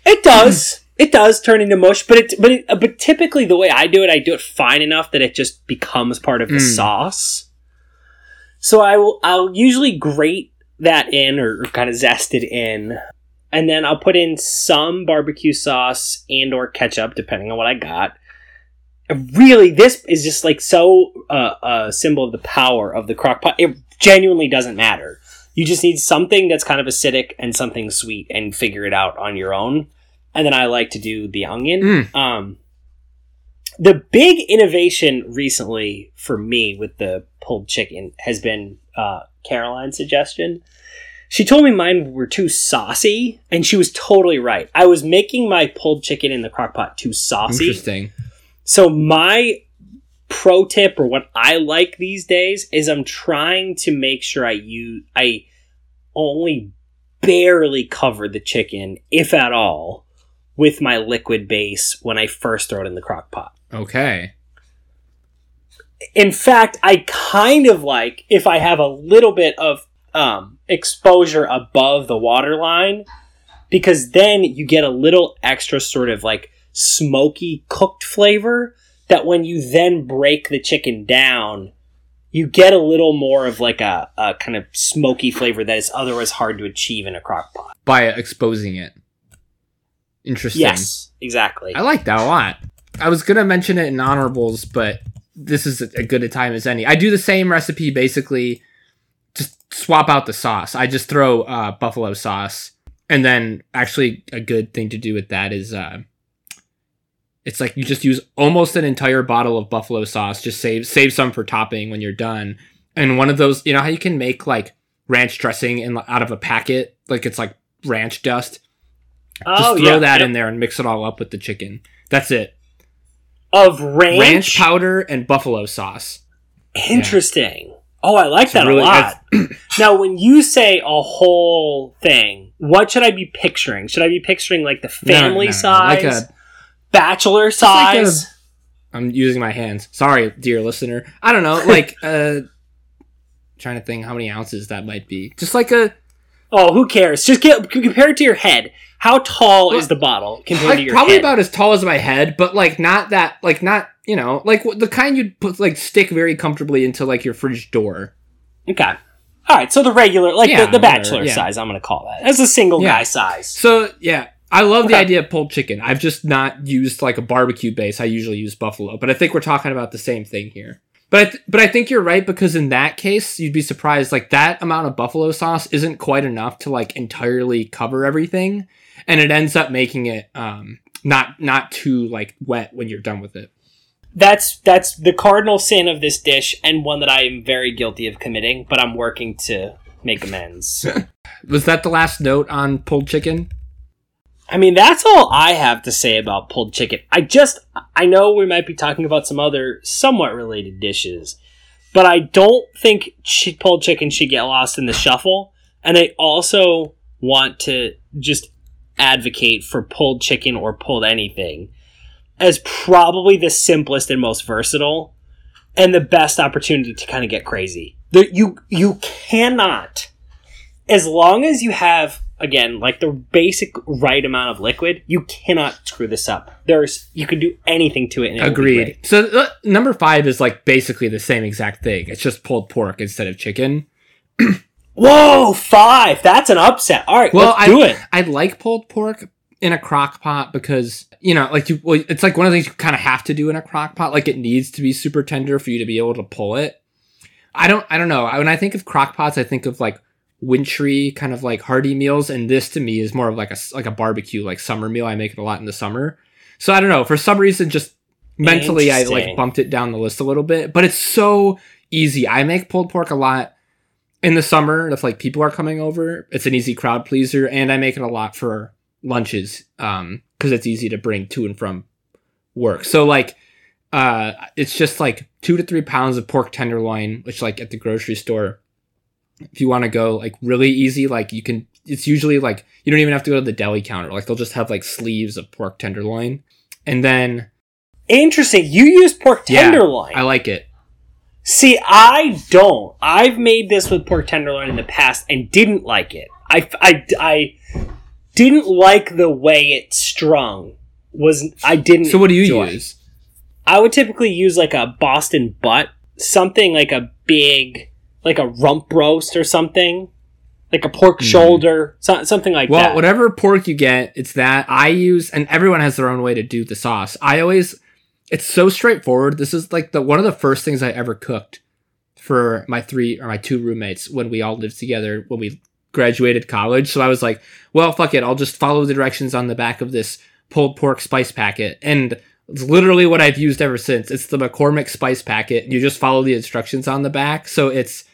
It does. It does turn into mush, but it but it, uh, but typically the way I do it, I do it fine enough that it just becomes part of the Mm. sauce. So I will I'll usually grate that in or, or kind of zest it in, and then I'll put in some barbecue sauce and or ketchup depending on what I got. Really, this is just like so uh, a symbol of the power of the crock pot. It genuinely doesn't matter. You just need something that's kind of acidic and something sweet, and figure it out on your own and then I like to do the onion. Mm. Um, the big innovation recently for me with the pulled chicken has been uh, Caroline's suggestion. She told me mine were too saucy, and she was totally right. I was making my pulled chicken in the crock pot too saucy. Interesting. So my pro tip or what I like these days is I'm trying to make sure I use I only barely cover the chicken, if at all, with my liquid base when I first throw it in the crock pot. Okay. In fact, I kind of like if I have a little bit of um, exposure above the water line because then you get a little extra sort of like smoky cooked flavor that when you then break the chicken down you get a little more of like a, a kind of smoky flavor that is otherwise hard to achieve in a crock pot By exposing it. Interesting. yes exactly I like that a lot. I was gonna mention it in honorables, but this is a good a time as any. I do the same recipe basically, swap out the sauce. I just throw uh, buffalo sauce, and then actually a good thing to do with that is uh, it's like you just use almost an entire bottle of buffalo sauce. Just save save some for topping when you're done. And one of those, you know how you can make like ranch dressing in out of a packet, like it's like ranch dust. Oh, just throw yeah, that yeah. in there and mix it all up with the chicken. That's it. of ranch. Ranch powder and buffalo sauce. Interesting. Oh, I like It's that really- a lot. now, when you say a whole thing, what should I be picturing? Should I be picturing like the No, no, family no, size, like a bachelor like size? I'm using my hands. Sorry, dear listener. I don't know, like uh trying to think how many ounces that might be. Just like a oh, who cares? Just get compare it to your head. How tall is the bottle compared to like your probably head? about as tall as my head, but like not that like not, you know, like the kind you'd put like stick very comfortably into like your fridge door. okay. All right, so the regular, like Yeah, the, the bachelor yeah. size, I'm going to call that as a single Yeah. guy size. So, yeah, I love the idea of pulled chicken. I've just not used like a barbecue base. I usually use buffalo, but I think we're talking about the same thing here. But I th- but I think you're right because in that case, you'd be surprised like that amount of buffalo sauce isn't quite enough to like entirely cover everything, and it ends up making it um not not too like wet when you're done with it. That's that's the cardinal sin of this dish, and one that I am very guilty of committing. But I'm working to make amends. Was that the last note on pulled chicken? I mean, that's all I have to say about pulled chicken. I just, I know we might be talking about some other somewhat related dishes, but I don't think chi- pulled chicken should get lost in the shuffle. And I also want to just advocate for pulled chicken or pulled anything as probably the simplest and most versatile and the best opportunity to kind of get crazy. You you cannot as long as you have again like the basic right amount of liquid, you cannot screw this up. There's you can do anything to it. And it be Agreed. So uh, number five is like basically the same exact thing. It's just pulled pork instead of chicken. Whoa, five! That's an upset. All right, Well, let's I do it. I like pulled pork in a crock pot because you know, like you, well, it's like one of the things you kind of have to do in a crock pot. Like it needs to be super tender for you to be able to pull it. I don't, I don't know. When I think of crock pots, I think of like wintry kind of like hearty meals, and this to me is more of like a like a barbecue like summer meal. I make it a lot in the summer, so I don't know. For some reason, just mentally, I like bumped it down the list a little bit. But it's so easy. I make pulled pork a lot in the summer if like people are coming over it's an easy crowd pleaser and i make it a lot for lunches um because it's easy to bring to and from work so like uh it's just like two to three pounds of pork tenderloin which like at the grocery store if you want to go like really easy like you can it's usually like you don't even have to go to the deli counter like they'll just have like sleeves of pork tenderloin and then Interesting. You use pork Yeah, tenderloin. i like it See, I don't. I've made this with pork tenderloin in the past and didn't like it. I, I, I didn't like the way it strung. Was I didn't. so what do you enjoy. use I would typically use like a Boston butt, something like a big, like a rump roast or something, like a pork Mhm. shoulder, so, something like well, that. Well, whatever pork you get, it's that I use, and everyone has their own way to do the sauce. I always, it's so straightforward. This is like the one of the first things I ever cooked for my three or my two roommates when we all lived together when we graduated college. So I was like, well, fuck it, I'll just follow the directions on the back of this pulled pork spice packet, and it's literally what I've used ever since. It's the McCormick spice packet. You just follow the instructions on the back, so it's.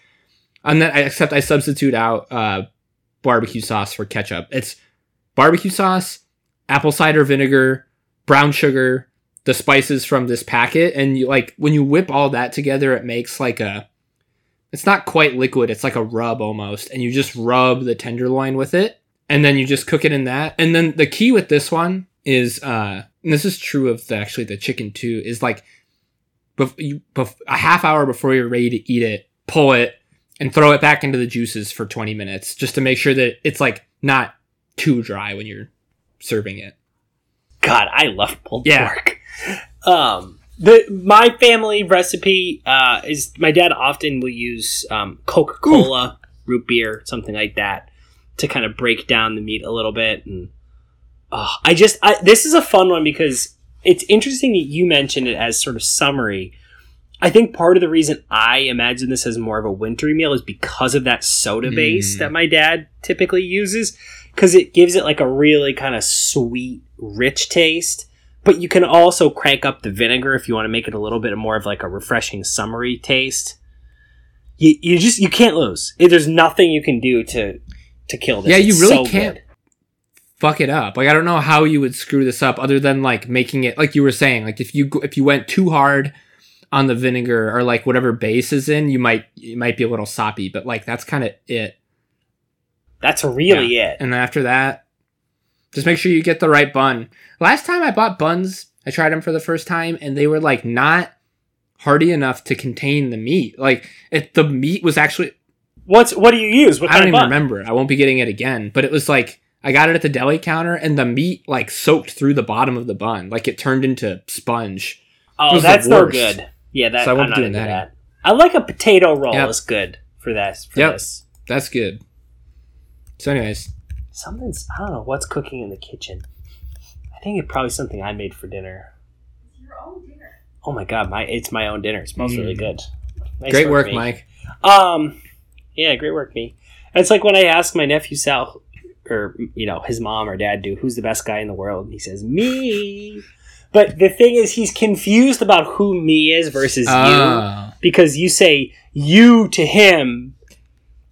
And then, except I substitute out uh, barbecue sauce for ketchup. It's barbecue sauce, apple cider vinegar, brown sugar, the spices from this packet, and you like when you whip all that together, it makes like a. It's not quite liquid. It's like a rub almost, and you just rub the tenderloin with it, and then you just cook it in that. And then the key with this one is, uh, and this is true of the, actually the chicken too, is like, bef- you, bef- a half hour before you're ready to eat it, pull it and throw it back into the juices for 20 minutes just to make sure that it's like not too dry when you're serving it. God, I love pulled Yeah. pork. Um, the my family recipe uh, is my dad often will use um, Coca Cola, root beer, something like that, to kind of break down the meat a little bit. And oh, I just I, this is a fun one because it's interesting that you mentioned it as sort of summary. I think part of the reason I imagine this as more of a wintry meal is because of that soda base Mm. that my dad typically uses, because it gives it like a really kind of sweet, rich taste. But you can also crank up the vinegar if you want to make it a little bit more of like a refreshing, summery taste. You, you just you can't lose. There's nothing you can do to to kill this. Yeah, you It's really so can't good. fuck it up. Like I don't know how you would screw this up other than like making it like you were saying. Like if you if you went too hard on the vinegar or like whatever base is in, you might you might be a little soppy. But like that's kind of it. That's really it. And after that, just make sure you get the right bun. Last time I bought buns, I tried them for the first time, and they were like not hearty enough to contain the meat. Like it, the meat was actually What's what do you use? What I don't even bun? remember. I won't be getting it again. But it was like I got it at the deli counter, and the meat like soaked through the bottom of the bun, like it turned into sponge. Oh, that's no good. Yeah, that So I won't I'm be not doing into that. that. I like a potato roll Yep. is good for this. For Yep. this. That's good. So, anyways, Something's I don't know what's cooking in the kitchen. I think it's probably something I made for dinner. Your own dinner. Oh my god, my it's my own dinner. It smells Mm. really good. Nice great work, me. Mike. Um, yeah, great work, me. It's like when I ask my nephew Sal, or you know, his mom or dad do, who's the best guy in the world? And he says me. But the thing is, he's confused about who me is versus you Oh. because you say you to him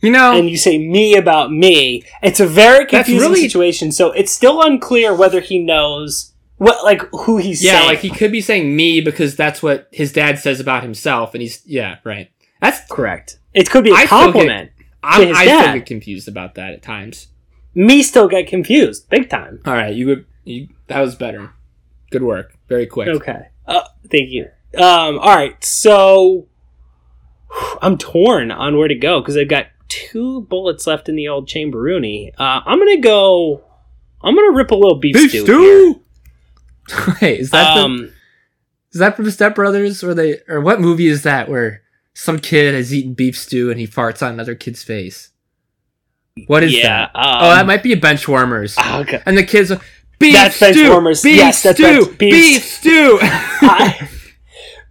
you know, and you say me about me. It's a very confusing really- situation. So it's still unclear whether he knows what, like, who he's yeah, saying. like he could be saying me because that's what his dad says about himself, and he's yeah, right. That's correct. It could be a I still get- compliment. I'm, I dad. still get confused about that at times. Me still get confused big time. All right, you would you, that was better. Good work. Very quick. Okay. Uh, thank you. Um, all right. So I'm torn on where to go because I've got two bullets left in the old chamberoonie. Uh, I'm gonna go. I'm gonna rip a little beef, Beef stew. stew. Wait, is here. that the, Um, is that from Step Brothers? Or they or what movie is that where some kid has eaten beef stew and he farts on another kid's face? What is yeah. that? Um, oh, that might be a benchwarmers. ah, okay. And the kids, are, beef That's stew, beef Yes, that's stew, beef beef stew. I,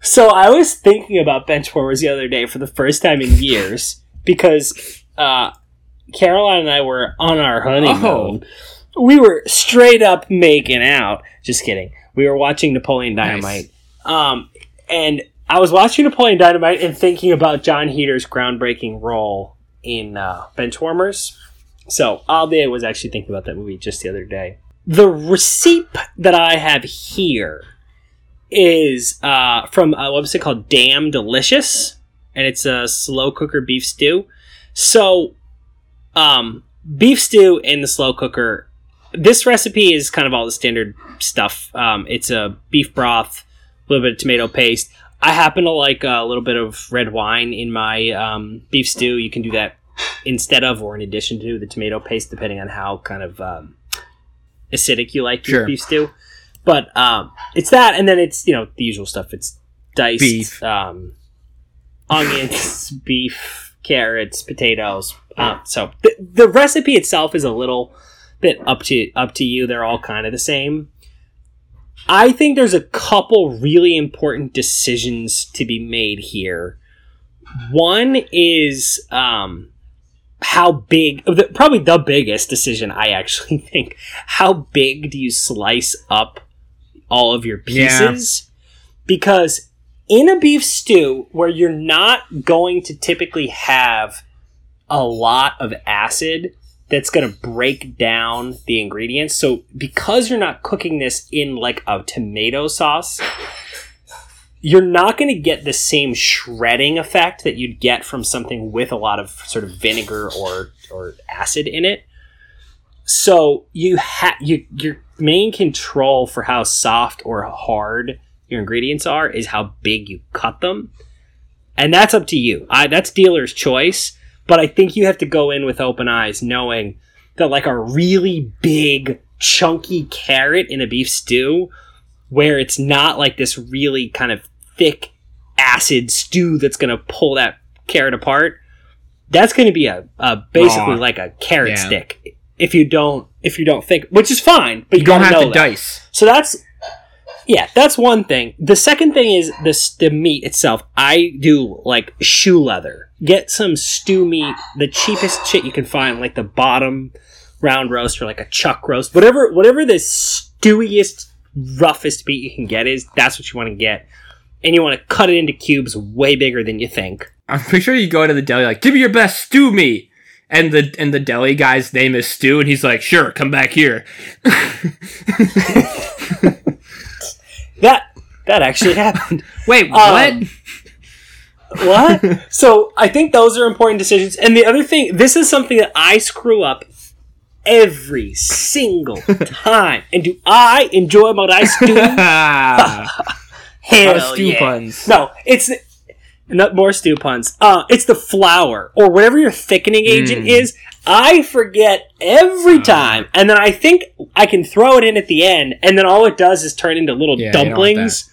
so I was thinking about Benchwarmers the other day for the first time in years because uh, Caroline and I were on our honeymoon. We were straight up making out. Just kidding. We were watching Napoleon Dynamite. Um, and I was watching Napoleon Dynamite and thinking about Jon Heder's groundbreaking role in uh, Benchwarmers. So all day I was actually thinking about that movie just the other day. The receipt that I have here is uh, from a website called Damn Delicious, and it's a slow cooker beef stew. So, um, beef stew in the slow cooker. This recipe is kind of all the standard stuff. Um, it's a beef broth, a little bit of tomato paste. I happen to like a little bit of red wine in my um, beef stew. You can do that instead of or in addition to the tomato paste, depending on how kind of um, acidic you like your Sure. beef stew. But um, it's that, and then it's you know the usual stuff. It's diced Beef. Um, onions, beef, carrots, potatoes. Um, so the, the recipe itself is a little bit up to up to you. They're all kind of the same. I think there's a couple really important decisions to be made here. One is um, how big, probably the biggest decision I actually think. How big do you slice up all of your Yeah. pieces? Because in a beef stew where you're not going to typically have a lot of acid that's going to break down the ingredients. So because you're not cooking this in like a tomato sauce, you're not going to get the same shredding effect that you'd get from something with a lot of sort of vinegar or or acid in it. So you have you your main control for how soft or hard your ingredients are is how big you cut them, and that's up to you. I, that's dealer's choice, but I think you have to go in with open eyes, knowing that like a really big chunky carrot in a beef stew, where it's not like this really kind of thick acid stew that's going to pull that carrot apart. That's going to be a, a basically Raw. like a carrot Yeah. stick if you don't if you don't think, which is fine, but you, You don't gotta have know to that. dice. So that's yeah, that's one thing. The second thing is this the meat itself. I do like shoe leather. Get some stew meat, the cheapest shit you can find, like the bottom round roast or like a chuck roast, whatever whatever the stewiest, roughest meat you can get is. That's what you want to get, and you want to cut it into cubes way bigger than you think. I'm pretty sure you go to the deli like, give me your best stew meat. And the and the deli guy's name is Stu, and he's like, "Sure, come back here." That that actually happened. Wait, Um, what? what? so I think those are important decisions. And the other thing, this is something that I screw up every single time. And do I enjoy what I do? Hell stew yeah. puns. No, it's not more stew puns. Uh, it's the flour or whatever your thickening agent Mm. is. I forget every Ah. time, and then I think I can throw it in at the end, and then all it does is turn into little Yeah, you don't want dumplings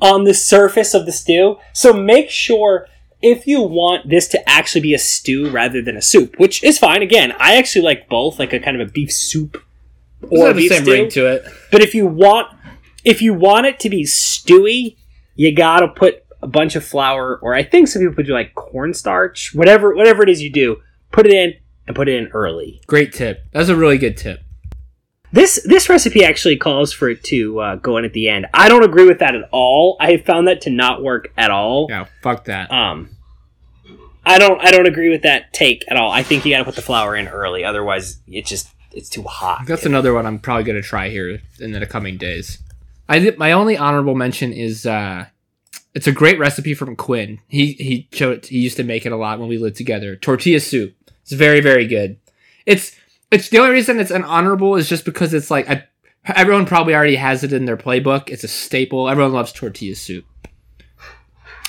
on the surface of the stew. So make sure if you want this to actually be a stew rather than a soup, which is fine. Again, I actually like both, like a kind of a beef soup or a the same stew. ring to it. But if you want, if you want it to be stewy, you gotta put a bunch of flour, or I think some people do like cornstarch, whatever, whatever it is you do. Put it in and put it in early. Great tip. That's a really good tip. This this recipe actually calls for it to uh, go in at the end. I don't agree with that at all. I have found that to not work at all. Yeah, fuck that. Um, I don't I don't agree with that take at all. I think you got to put the flour in early, otherwise it just it's too hot. That's another one I'm probably gonna try here in the coming days. I did, my only honorable mention is uh, it's a great recipe from Quinn. He he showed he used to make it a lot when we lived together. Tortilla soup. It's very very good. It's it's the only reason it's an honorable is just because it's like I, everyone probably already has it in their playbook. It's a staple. Everyone loves tortilla soup.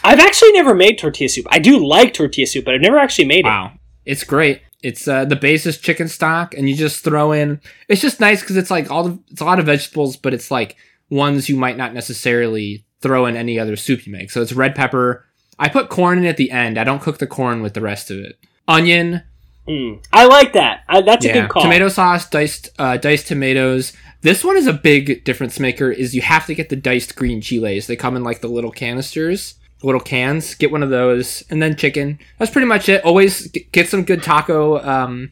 I've actually never made tortilla soup. I do like tortilla soup, but I've never actually made it. Wow, it's great. It's uh, the base is chicken stock, and you just throw in. It's just nice because it's like all the it's a lot of vegetables, but it's like ones you might not necessarily throw in any other soup you make. So it's red pepper. I put corn in at the end. I don't cook the corn with the rest of it. Onion, Mm. I like that. I, that's a good call. tomato sauce, diced uh, diced tomatoes. This one is a big difference maker. Is you have to get the diced green chiles. They come in like the little canisters, little cans. Get one of those, and then chicken. That's pretty much it. Always get some good taco, um,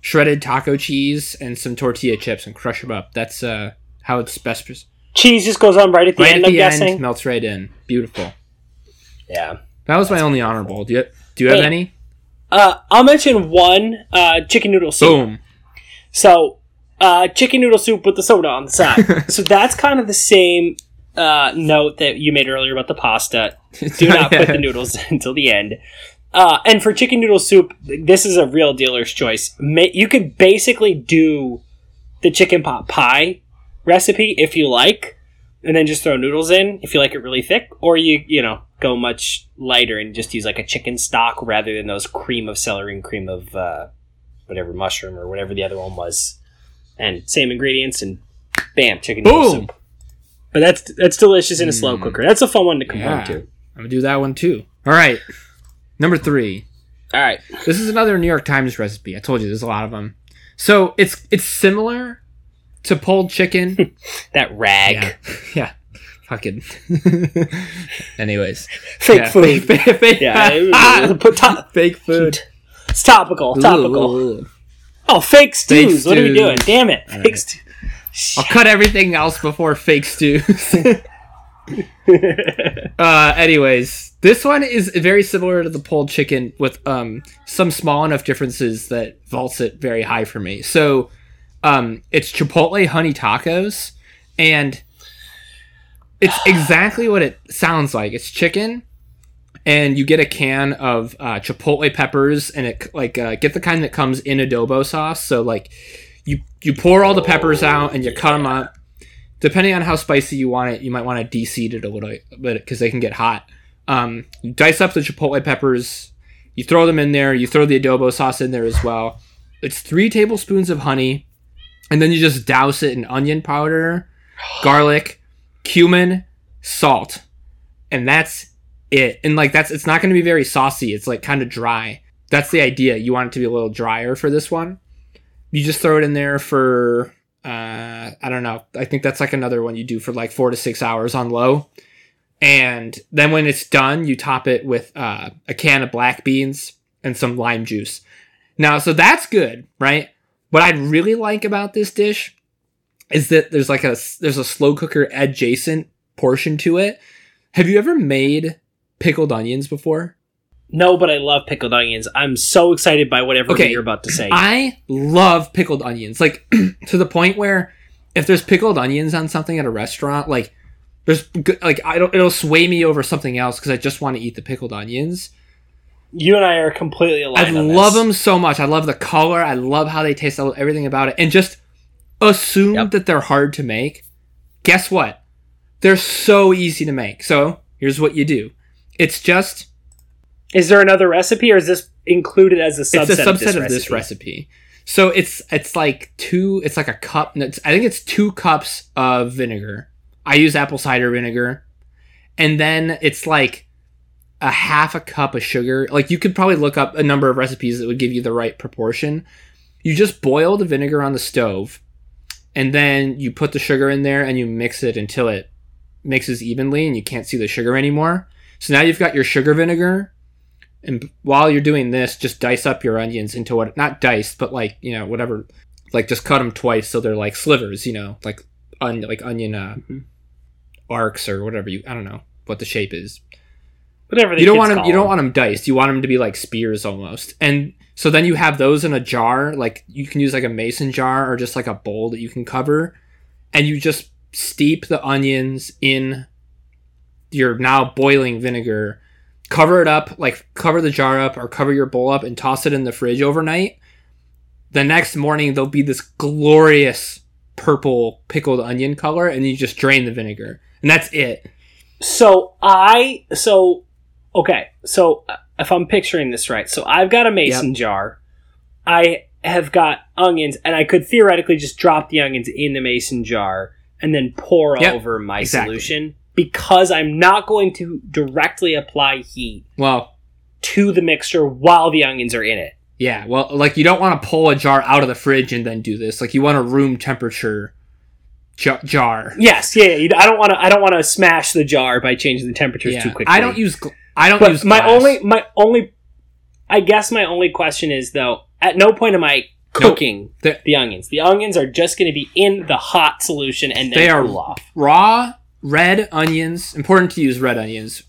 shredded taco cheese, and some tortilla chips, and crush them up. That's uh, how it's best. pres- Cheese just goes on right at the Right end. at I'm the guessing. end, melts right in. Beautiful. Yeah. That was my only honorable. Do you do you have Hey. any? Uh, I'll mention one uh, chicken noodle soup. Boom. So, uh, chicken noodle soup with the soda on the side. so that's kind of the same uh, note that you made earlier about the pasta. Do not put the noodles until the end. Uh, and for chicken noodle soup, this is a real dealer's choice. Ma- You could basically do the chicken pot pie recipe if you like, and then just throw noodles in if you like it really thick, or you you know go much lighter and just use like a chicken stock rather than those cream of celery and cream of uh, whatever mushroom or whatever the other one was, and same ingredients and bam, chicken noodle Boom. soup. But that's that's delicious in a slow Mm. cooker. That's a fun one to come Yeah. home to. I'm gonna do that one too. All right. Number three. All right, This is another New York Times recipe. I told you there's a lot of them. So it's it's similar to pulled chicken. that rag, yeah, yeah. Fucking. Anyways, fake yeah. food. Fake, fake, yeah, put top. fake food. It's topical. Topical. Ooh. Oh, fake stews. What are we doing? Damn it. All Fake right. stews. I'll cut everything else before fake stews. uh, anyways, this one is very similar to the pulled chicken with um, some small enough differences that vaults it very high for me. So um, it's Chipotle honey tacos, and it's exactly what it sounds like. It's chicken, and you get a can of uh, Chipotle peppers, and it like uh, get the kind that comes in adobo sauce. So like you you pour all the peppers out and you cut them up. Depending on how spicy you want it, you might want to de-seed it a little bit because they can get hot. Um, you dice up the chipotle peppers, you throw them in there, you throw the adobo sauce in there as well. It's three tablespoons of honey, and then you just douse it in onion powder, garlic, cumin, salt, and that's it. And like that's it's not going to be very saucy. It's like kind of dry. That's the idea. You want it to be a little drier for this one. You just throw it in there for uh, I don't know. I think that's like another one you do for like four to six hours on low. And then when it's done, you top it with uh, a can of black beans and some lime juice. Now, so that's good, right? What I really like about this dish is that there's like a there's a slow cooker adjacent portion to it. Have you ever made pickled onions before? No, but I love pickled onions. I'm so excited by whatever Okay, you're about to say. I love pickled onions, like to the point where if there's pickled onions on something at a restaurant, like there's good, like I don't it'll sway me over something else because I just want to eat the pickled onions. You and I are completely I aligned. on love them so much. I love the color. I love how they taste. I love everything about it. And just assume Yep. that they're hard to make. Guess what? They're so easy to make. So here's what you do. It's just Is there another recipe, or is this included as a subset, it's a subset of, this, of recipe? this recipe. So it's it's like two. It's like a cup. I think it's two cups of vinegar. I use apple cider vinegar, and then it's like a half a cup of sugar. Like you could probably look up a number of recipes that would give you the right proportion. You just boil the vinegar on the stove, and then you put the sugar in there and you mix it until it mixes evenly, and you can't see the sugar anymore. So now you've got your sugar vinegar, and while you're doing this, just dice up your onions into what not diced, but like you know whatever, like just cut them twice so they're like slivers, you know, like on like onion uh, Mhm. arcs or whatever you I don't know what the shape is. Whatever the You don't kids want them. You don't want them diced. You want them to be like spears almost. And so then you have those in a jar. Like you can use like a mason jar or just like a bowl that you can cover, and you just steep the onions in your now boiling vinegar. Cover it up, like cover the jar up or cover your bowl up, and toss it in the fridge overnight. The next morning there'll be this glorious purple pickled onion color, and you just drain the vinegar, and that's it. So I so okay. So uh, if I'm picturing this right, so I've got a mason jar. I have got onions, and I could theoretically just drop the onions in the mason jar and then pour Yep, over my exactly. solution because I'm not going to directly apply heat Well, to the mixture while the onions are in it. Yeah, well, like you don't want to pull a jar out of the fridge and then do this. Like you want a room temperature jar. jar. Yes, yeah. yeah, I don't want to. I don't want to smash the jar by changing the temperatures Yeah. too quickly. I don't use. Gl- I don't But use. my glass. only, my only, I guess my only question is though, at no point am I cooking The- the onions. The onions are just going to be in the hot solution and then They are off. raw red onions. Important to use red onions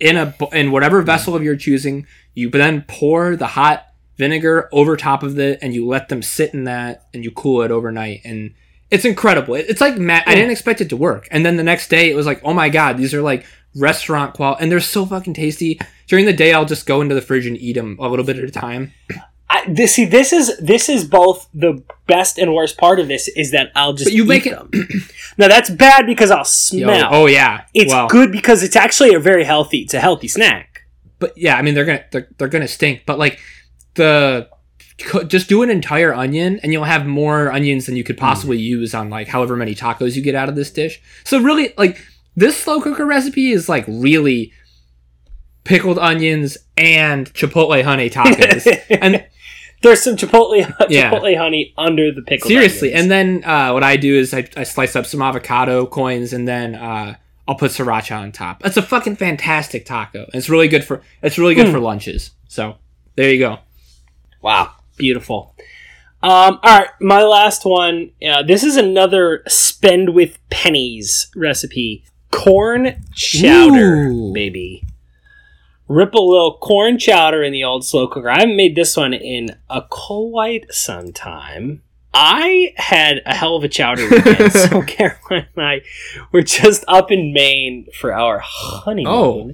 in a in whatever vessel of your choosing. You then pour the hot vinegar over top of it, and you let them sit in that, and you cool it overnight, and it's incredible. It's like I mm. didn't expect it to work, and then the next day it was like, oh my god, these are like restaurant quality, and they're so fucking tasty. During the day, I'll just go into the fridge and eat them a little bit at a time. I, this, see, this is this is both the best and worst part of this is that I'll just But you eat make it- them. now that's bad because I'll Yo, smell. oh yeah, it's well, good because it's actually a very healthy. It's a healthy snack. but yeah, I mean they're gonna they're, they're gonna stink. But like the co- just do an entire onion, and you'll have more onions than you could possibly mm. use on like however many tacos you get out of this dish. So really, like this slow cooker recipe is like really pickled onions and chipotle honey tacos. and There's some chipotle Yeah. chipotle honey under the pickle. seriously, and then uh, what I do is I, I slice up some avocado coins, and then uh, I'll put sriracha on top. It's a fucking fantastic taco. It's really good for it's really good Mm. for lunches. So there you go. Wow, beautiful. Um, all right, my last one. Uh, this is another spend with pennies recipe. Corn chowder, Ooh. baby. Rip a little corn chowder in the old slow cooker. I haven't made this one in a quite some time. I had a hell of a chowder weekend. so Caroline and I were just up in Maine for our honeymoon. Oh.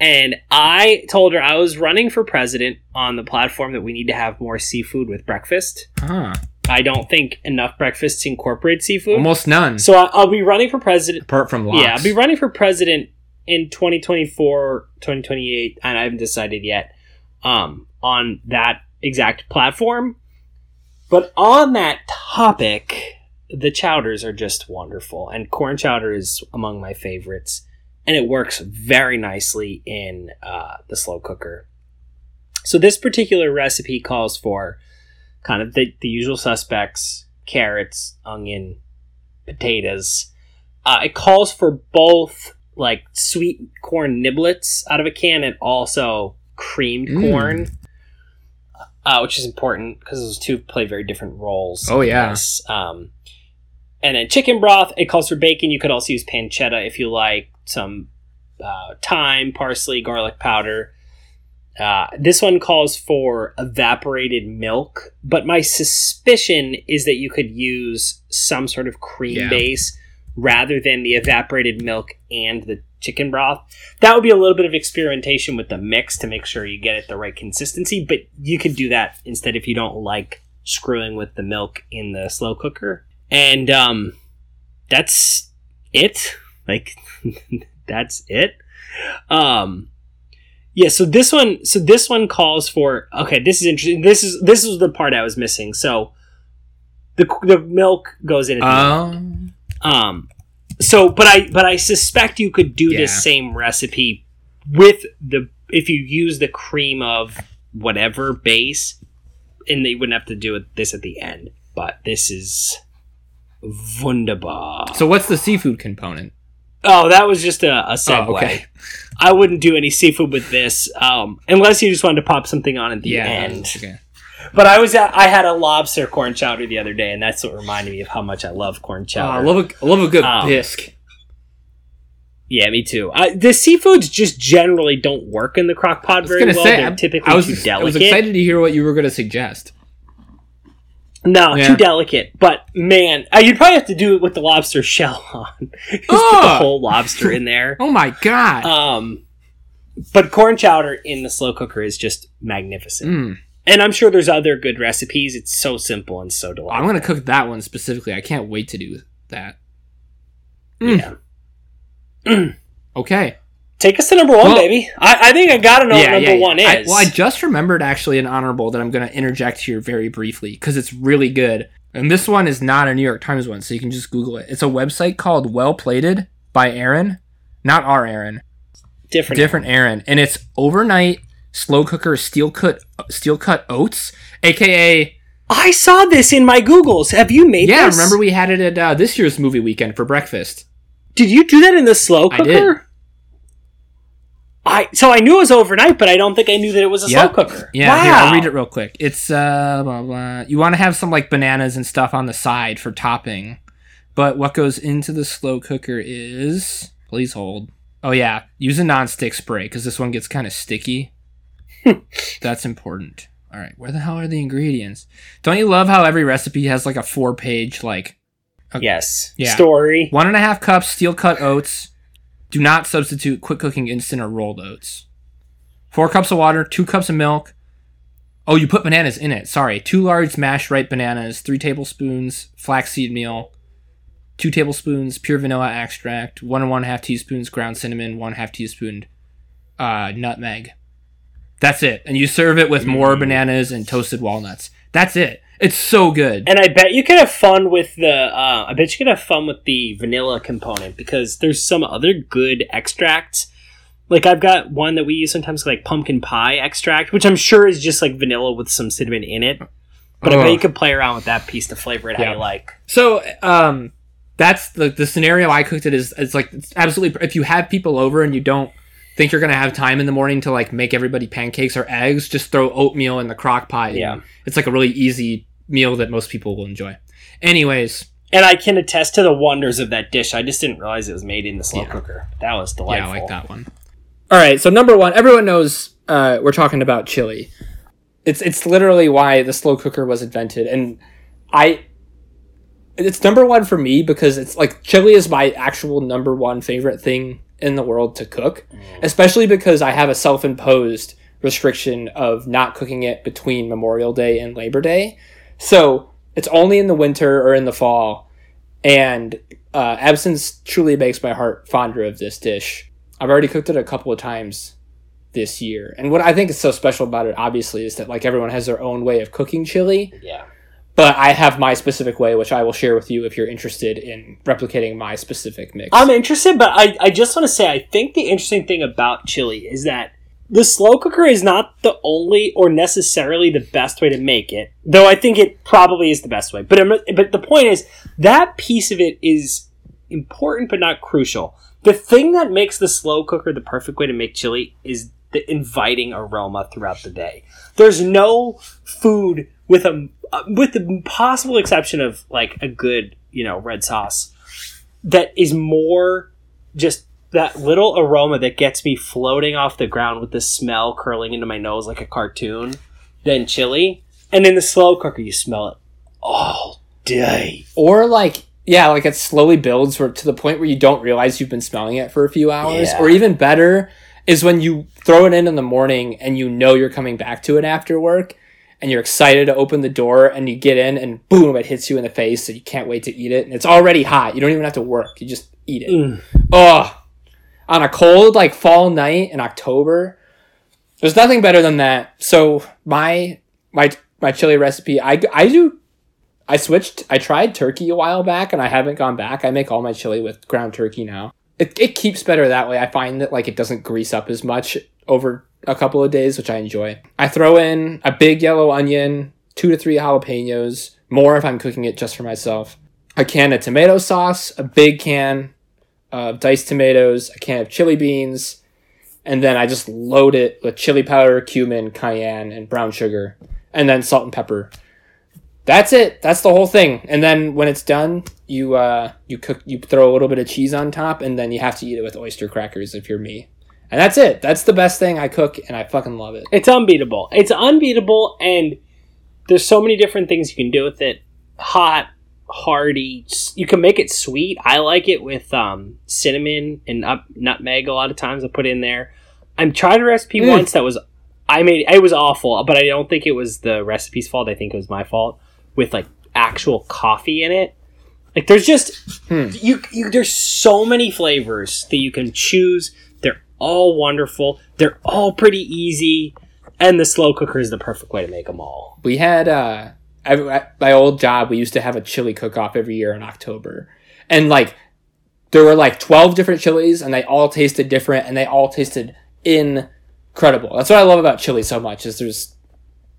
And I told her I was running for president on the platform that we need to have more seafood with breakfast. Huh. I don't think enough breakfasts incorporate seafood. Almost none. So I- I'll be running for president. apart from lox. Yeah, I'll be running for president in 2024, 2028, and I haven't decided yet um, on that exact platform. But on that topic, the chowders are just wonderful, and corn chowder is among my favorites, and it works very nicely in uh, the slow cooker. So this particular recipe calls for kind of the, the usual suspects: carrots, onion, potatoes. Uh, it calls for both like sweet corn niblets out of a can and also creamed Mm. corn, uh, which is important because those two play very different roles. Oh, yeah. Um, and then chicken broth. It calls for bacon. You could also use pancetta if you like some uh, thyme, parsley, garlic powder. Uh, this one calls for evaporated milk, but my suspicion is that you could use some sort of cream Yeah. base rather than the evaporated milk and the chicken broth. That would be a little bit of experimentation with the mix to make sure you get it the right consistency, but you could do that instead if you don't like screwing with the milk in the slow cooker. And um, that's it. Like that's it. Um, yeah. So this one, so this one calls for. Okay, this is interesting. This is this is the part I was missing. So the the milk goes in. Um, Um, so, but I but I suspect you could do Yeah. this same recipe with the if you use the cream of whatever base, and they wouldn't have to do it this at the end. But this is wunderbar. so what's the seafood component? Oh, that was just a, a segue. Oh, okay. I wouldn't do any seafood with this, um, unless you just wanted to pop something on at the Yeah. end. Okay. But I was at, I had a lobster corn chowder the other day, and that's what reminded me of how much I love corn Oh, chowder. I love a I love a good Um, bisque. Yeah, me too. I, the seafoods just generally don't work in the crock pot very well. say They're I'm- typically I was too I was excited to hear what you were going to suggest. No, Yeah. too delicate. But man, uh, you'd probably have to do it with the lobster shell on. just put the whole lobster in there. Oh my god. Um, but corn chowder in the slow cooker is just magnificent. Mm. And I'm sure there's other good recipes. It's so simple and so delightful. I'm to cook that one specifically. I can't wait to do that. Mm. Yeah. Okay. Take us to number one, Well- baby. I, I think I gotta know what number one is. I, well, I just remembered actually an honorable that I'm going to interject here very briefly because it's really good. And this one is not a New York Times one, so you can just Google it. It's a website called Well Plated by Erin, not our Erin, different. different Erin, and it's overnight slow cooker steel cut steel cut oats, aka I saw this in my Googles. Have you made yeah. this? Remember we had it at uh, this year's movie weekend for breakfast. Did you do that in the slow I cooker? I so I knew it was overnight, but I don't think I knew that it was a Yep. slow cooker. Yeah, wow. here I'll read it real quick. It's uh blah blah. You want to have some like bananas and stuff on the side for topping, but what goes into the slow cooker is please hold. Oh yeah, use a non-stick spray because this one gets kind of sticky. That's important. All right, where the hell are the ingredients? Don't you love how every recipe has like a four-page like Yes. Yeah. Story. one and a half cups steel cut oats. Do not substitute quick cooking instant or rolled oats. Four cups of water, two cups of milk. Oh, you put bananas in it. Sorry. Two large mashed ripe bananas, three tablespoons flaxseed meal, two tablespoons pure vanilla extract, one and one half teaspoons ground cinnamon, one half teaspoon uh, nutmeg. That's it. And you serve it with more Mm. bananas and toasted walnuts. That's it. It's so good. And I bet you can have fun with the. Uh, I bet you can have fun with the vanilla component because there's some other good extracts. Like I've got one that we use sometimes, like pumpkin pie extract, which I'm sure is just like vanilla with some cinnamon in it. But I bet you could play around with that piece to flavor it how you like. So, um, that's the the scenario I cooked it is it's like it's absolutely if you have people over and you don't think you're gonna have time in the morning to like make everybody pancakes or eggs, just throw oatmeal in the crock pot. Yeah. it's like a really easy meal that most people will enjoy. Anyways, And I can attest to the wonders of that dish. I just didn't realize it was made in the slow Yeah. cooker. That was delightful. yeah, delightful. I like that one. All right, so number one, everyone knows uh, we're talking about chili. It's it's literally why the slow cooker was invented, and I. It's number one for me because it's like chili is my actual number one favorite thing in the world to cook, especially because I have a self imposed restriction of not cooking it between Memorial Day and Labor Day. So it's only in the winter or in the fall. And uh, absence truly makes my heart fonder of this dish. I've already cooked it a couple of times this year. And what I think is so special about it, obviously, is that like everyone has their own way of cooking chili. Yeah. But I have my specific way, which I will share with you if you're interested in replicating my specific mix. I'm interested, but I, I just want to say I think the interesting thing about chili is that the slow cooker is not the only or necessarily the best way to make it, though I think it probably is the best way. But but the point is that piece of it is important but not crucial. The thing that makes the slow cooker the perfect way to make chili is the inviting aroma throughout the day. There's no food with a with the possible exception of like a good, you know, red sauce that is more just that little aroma that gets me floating off the ground with the smell curling into my nose like a cartoon than chili. And in the slow cooker, you smell it all day. Or like yeah, like it slowly builds where, to the point where you don't realize you've been smelling it for a few hours. Yeah. Or even better is when you throw it in in the morning and you know you're coming back to it after work and you're excited to open the door and you get in and boom, it hits you in the face and you can't wait to eat it and it's already hot. You don't even have to work. You just eat it. Mm. Oh, on a cold like fall night in October, there's nothing better than that. So my my my chili recipe, I I do. I switched. I tried turkey a while back, and I haven't gone back. I make all my chili with ground turkey now. It it keeps better that way. I find that like it doesn't grease up as much over a couple of days, which I enjoy. I throw in a big yellow onion, two to three jalapenos, more if I'm cooking it just for myself. A can of tomato sauce, a big can of diced tomatoes, a can of chili beans, and then I just load it with chili powder, cumin, cayenne, and brown sugar, and then salt and pepper. That's it. That's the whole thing. And then when it's done, you uh, you cook, you throw a little bit of cheese on top, and then you have to eat it with oyster crackers if you're me. And that's it. That's the best thing I cook, and I fucking love it. It's unbeatable. It's unbeatable, and there's so many different things you can do with it. Hot, hearty. You can make it sweet. I like it with um, cinnamon and up, nutmeg. A lot of times I put in there. I'm tried a recipe Mm. once that was I made. It was awful, but I don't think it was the recipe's fault. I think it was my fault with like actual coffee in it. Like there's just Hmm. you, you there's so many flavors that you can choose. They're all wonderful. They're all pretty easy, and the slow cooker is the perfect way to make them all. We had uh, at my old job. We used to have a chili cook off every year in October, and like there were like twelve different chilies, and they all tasted different, and they all tasted incredible. That's what I love about chili so much. Is there's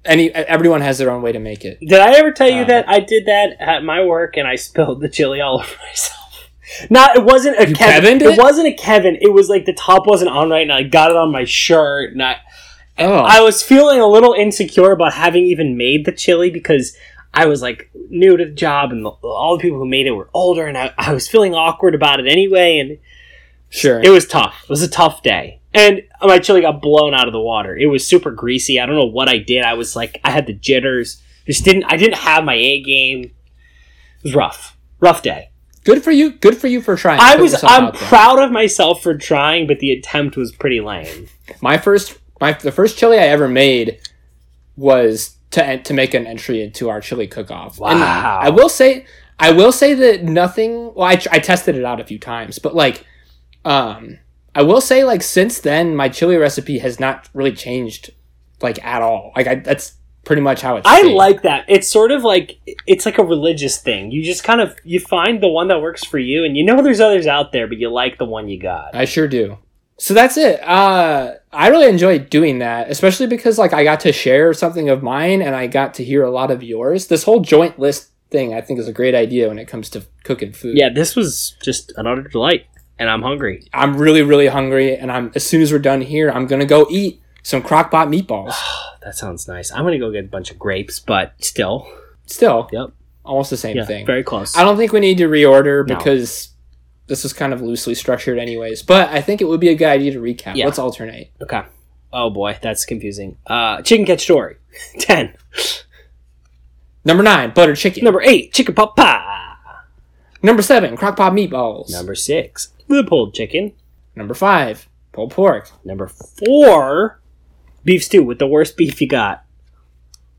any everyone has their own way to make it. Did I ever tell you Um, that I did that at my work and I spilled the chili all over myself? Not, it wasn't a Kevin. It it? wasn't a Kevin. It was like the top wasn't on right, and I got it on my shirt, and I, Oh, I was feeling a little insecure about having even made the chili because I was like new to the job, and the, all the people who made it were older, and I, I was feeling awkward about it anyway, and sure. it was tough. It was a tough day. And my chili got blown out of the water. It was super greasy. I don't know what I did. I was like, I had the jitters. Just didn't. I didn't have my A game. It was rough. Rough day. Good for you. Good for you for trying. I was. I'm proud of myself for trying, but the attempt was pretty lame. My first, my the first chili I ever made was to to make an entry into our chili cook-off. And Wow. I will say, I will say that nothing. Well, I, I tested it out a few times, but like, um, I will say like since then, my chili recipe has not really changed, like at all. Like I, that's pretty much how it's. I stayed. like that. It's sort of like it's like a religious thing. You just kind of you find the one that works for you, and you know there's others out there, but you like the one you got. I sure do. So that's it. Uh, I really enjoyed doing that, especially because like I got to share something of mine and I got to hear a lot of yours. This whole joint list thing, I think, is a great idea when it comes to cooking food. Yeah, this was just an utter delight, and I'm hungry. I'm really, really hungry, and I'm as soon as we're done here, I'm gonna go eat some crockpot meatballs. That sounds nice. I'm gonna go get a bunch of grapes, but still, Still, Yep. almost the same yeah, thing. very close. I don't think we need to reorder No. because this is kind of loosely structured, anyways. But I think it would be a good idea to recap. Yeah. Let's alternate. Okay. Oh boy, that's confusing. Uh, chicken cacciatore. Ten. Number nine, butter chicken. Number eight, chicken pot pie. Number seven, crockpot meatballs. Number six, the pulled chicken. Number five, pulled pork. Number four, beef stew with the worst beef you got.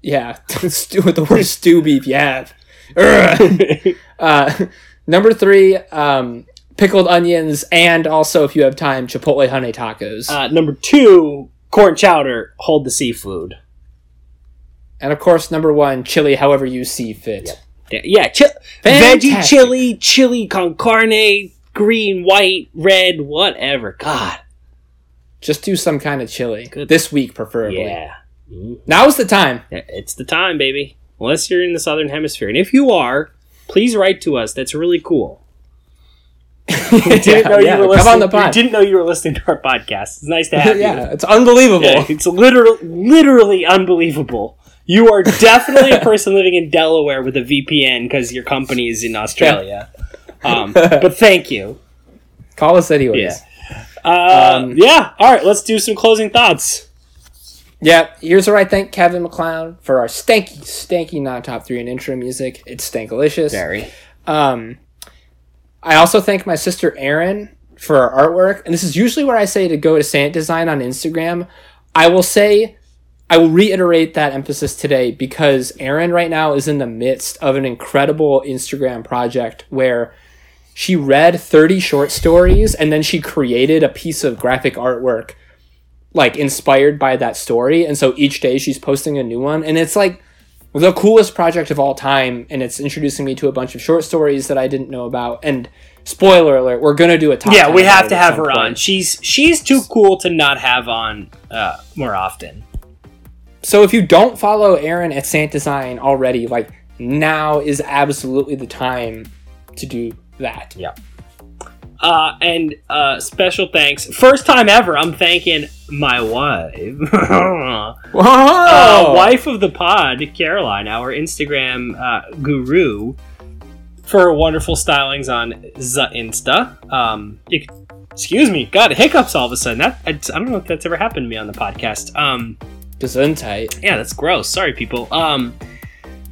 Yeah, stew with the worst stew beef you have. Uh, number three, um, pickled onions, and also, if you have time, chipotle honey tacos. uh, number two, corn chowder. Hold the seafood. and of course, number one, chili, however you see fit. Yeah, yeah chi- veggie chili, chili con carne, green, white, red, whatever. God, just do some kind of chili Good. this week, preferably. Yeah. Mm. Now's the time. It's the time, baby. Unless you're in the southern hemisphere. And if you are, please write to us. That's really cool. yeah, yeah, come on the We didn't know you were listening to our podcast. It's nice to have you. yeah, it's unbelievable. Yeah, it's literally literally unbelievable. You are definitely a person living in Delaware with a VPN because your company is in Australia. Um, but thank you. Call us anyways. Yeah. Uh, Um, yeah. All right. Let's do some closing thoughts. Yeah, here's where I thank Kevin MacLeod for our stanky, stanky non top three and intro music. It's stankalicious. Very. Um, I also thank my sister Erin for our artwork, and this is usually where I say to go to Sant Design on Instagram. I will say, I will reiterate that emphasis today because Erin right now is in the midst of an incredible Instagram project where she read 30 short stories and then she created a piece of graphic artwork like inspired by that story and so each day she's posting a new one and it's like the coolest project of all time and it's introducing me to a bunch of short stories that I didn't know about and spoiler alert we're going to do a top Yeah, 10 we have to have her on. She's she's too cool to not have on uh, more often. so if you don't follow Erin at Sant Design already like now is absolutely the time to do that Uh, and uh, special thanks. First time ever, I'm thanking my wife. uh, wife of the pod, Caroline, our Instagram uh, guru, for wonderful stylings on the Insta. Um, you excuse me, God, hiccups all of a sudden. That I, I don't know if that's ever happened to me on the podcast. Um, Gesundheit. yeah, that's gross. Sorry, people. Um,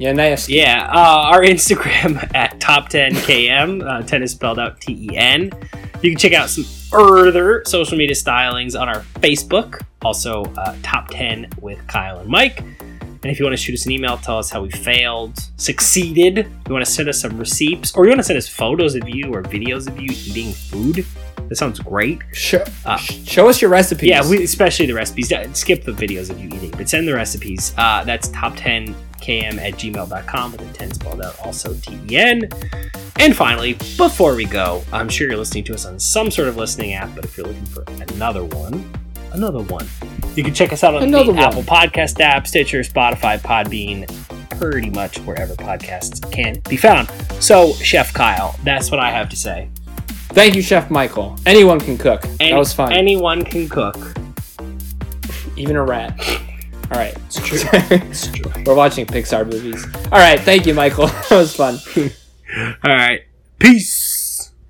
Yeah, nasty. yeah, uh, our Instagram at top10km. Uh, 10 is spelled out T E N. You can check out some further social media stylings on our Facebook. Also, uh, top 10 with Kyle and Mike. And if you want to shoot us an email, tell us how we failed, succeeded. You want to send us some receipts, or you want to send us photos of you or videos of you eating food. That sounds great. Show, Uh, show us your recipes. Yeah, we, especially the recipes. Skip the videos of you eating, but send the recipes. Uh, that's top10km at gmail.com with the 10 spelled out, also T-E-N. And finally, before we go, I'm sure you're listening to us on some sort of listening app, but if you're looking for another one, another one, you can check us out on Another the one. Apple Podcast app, Stitcher, Spotify, Podbean, pretty much wherever podcasts can be found. So, Chef Kyle, that's what I have to say. Thank you, Chef Michael. Anyone can cook. Any- that was fun. Anyone can cook. Even a rat. All right. It's true. It's true. We're watching Pixar movies. All right. Thank you, Michael. that was fun. All right. Peace.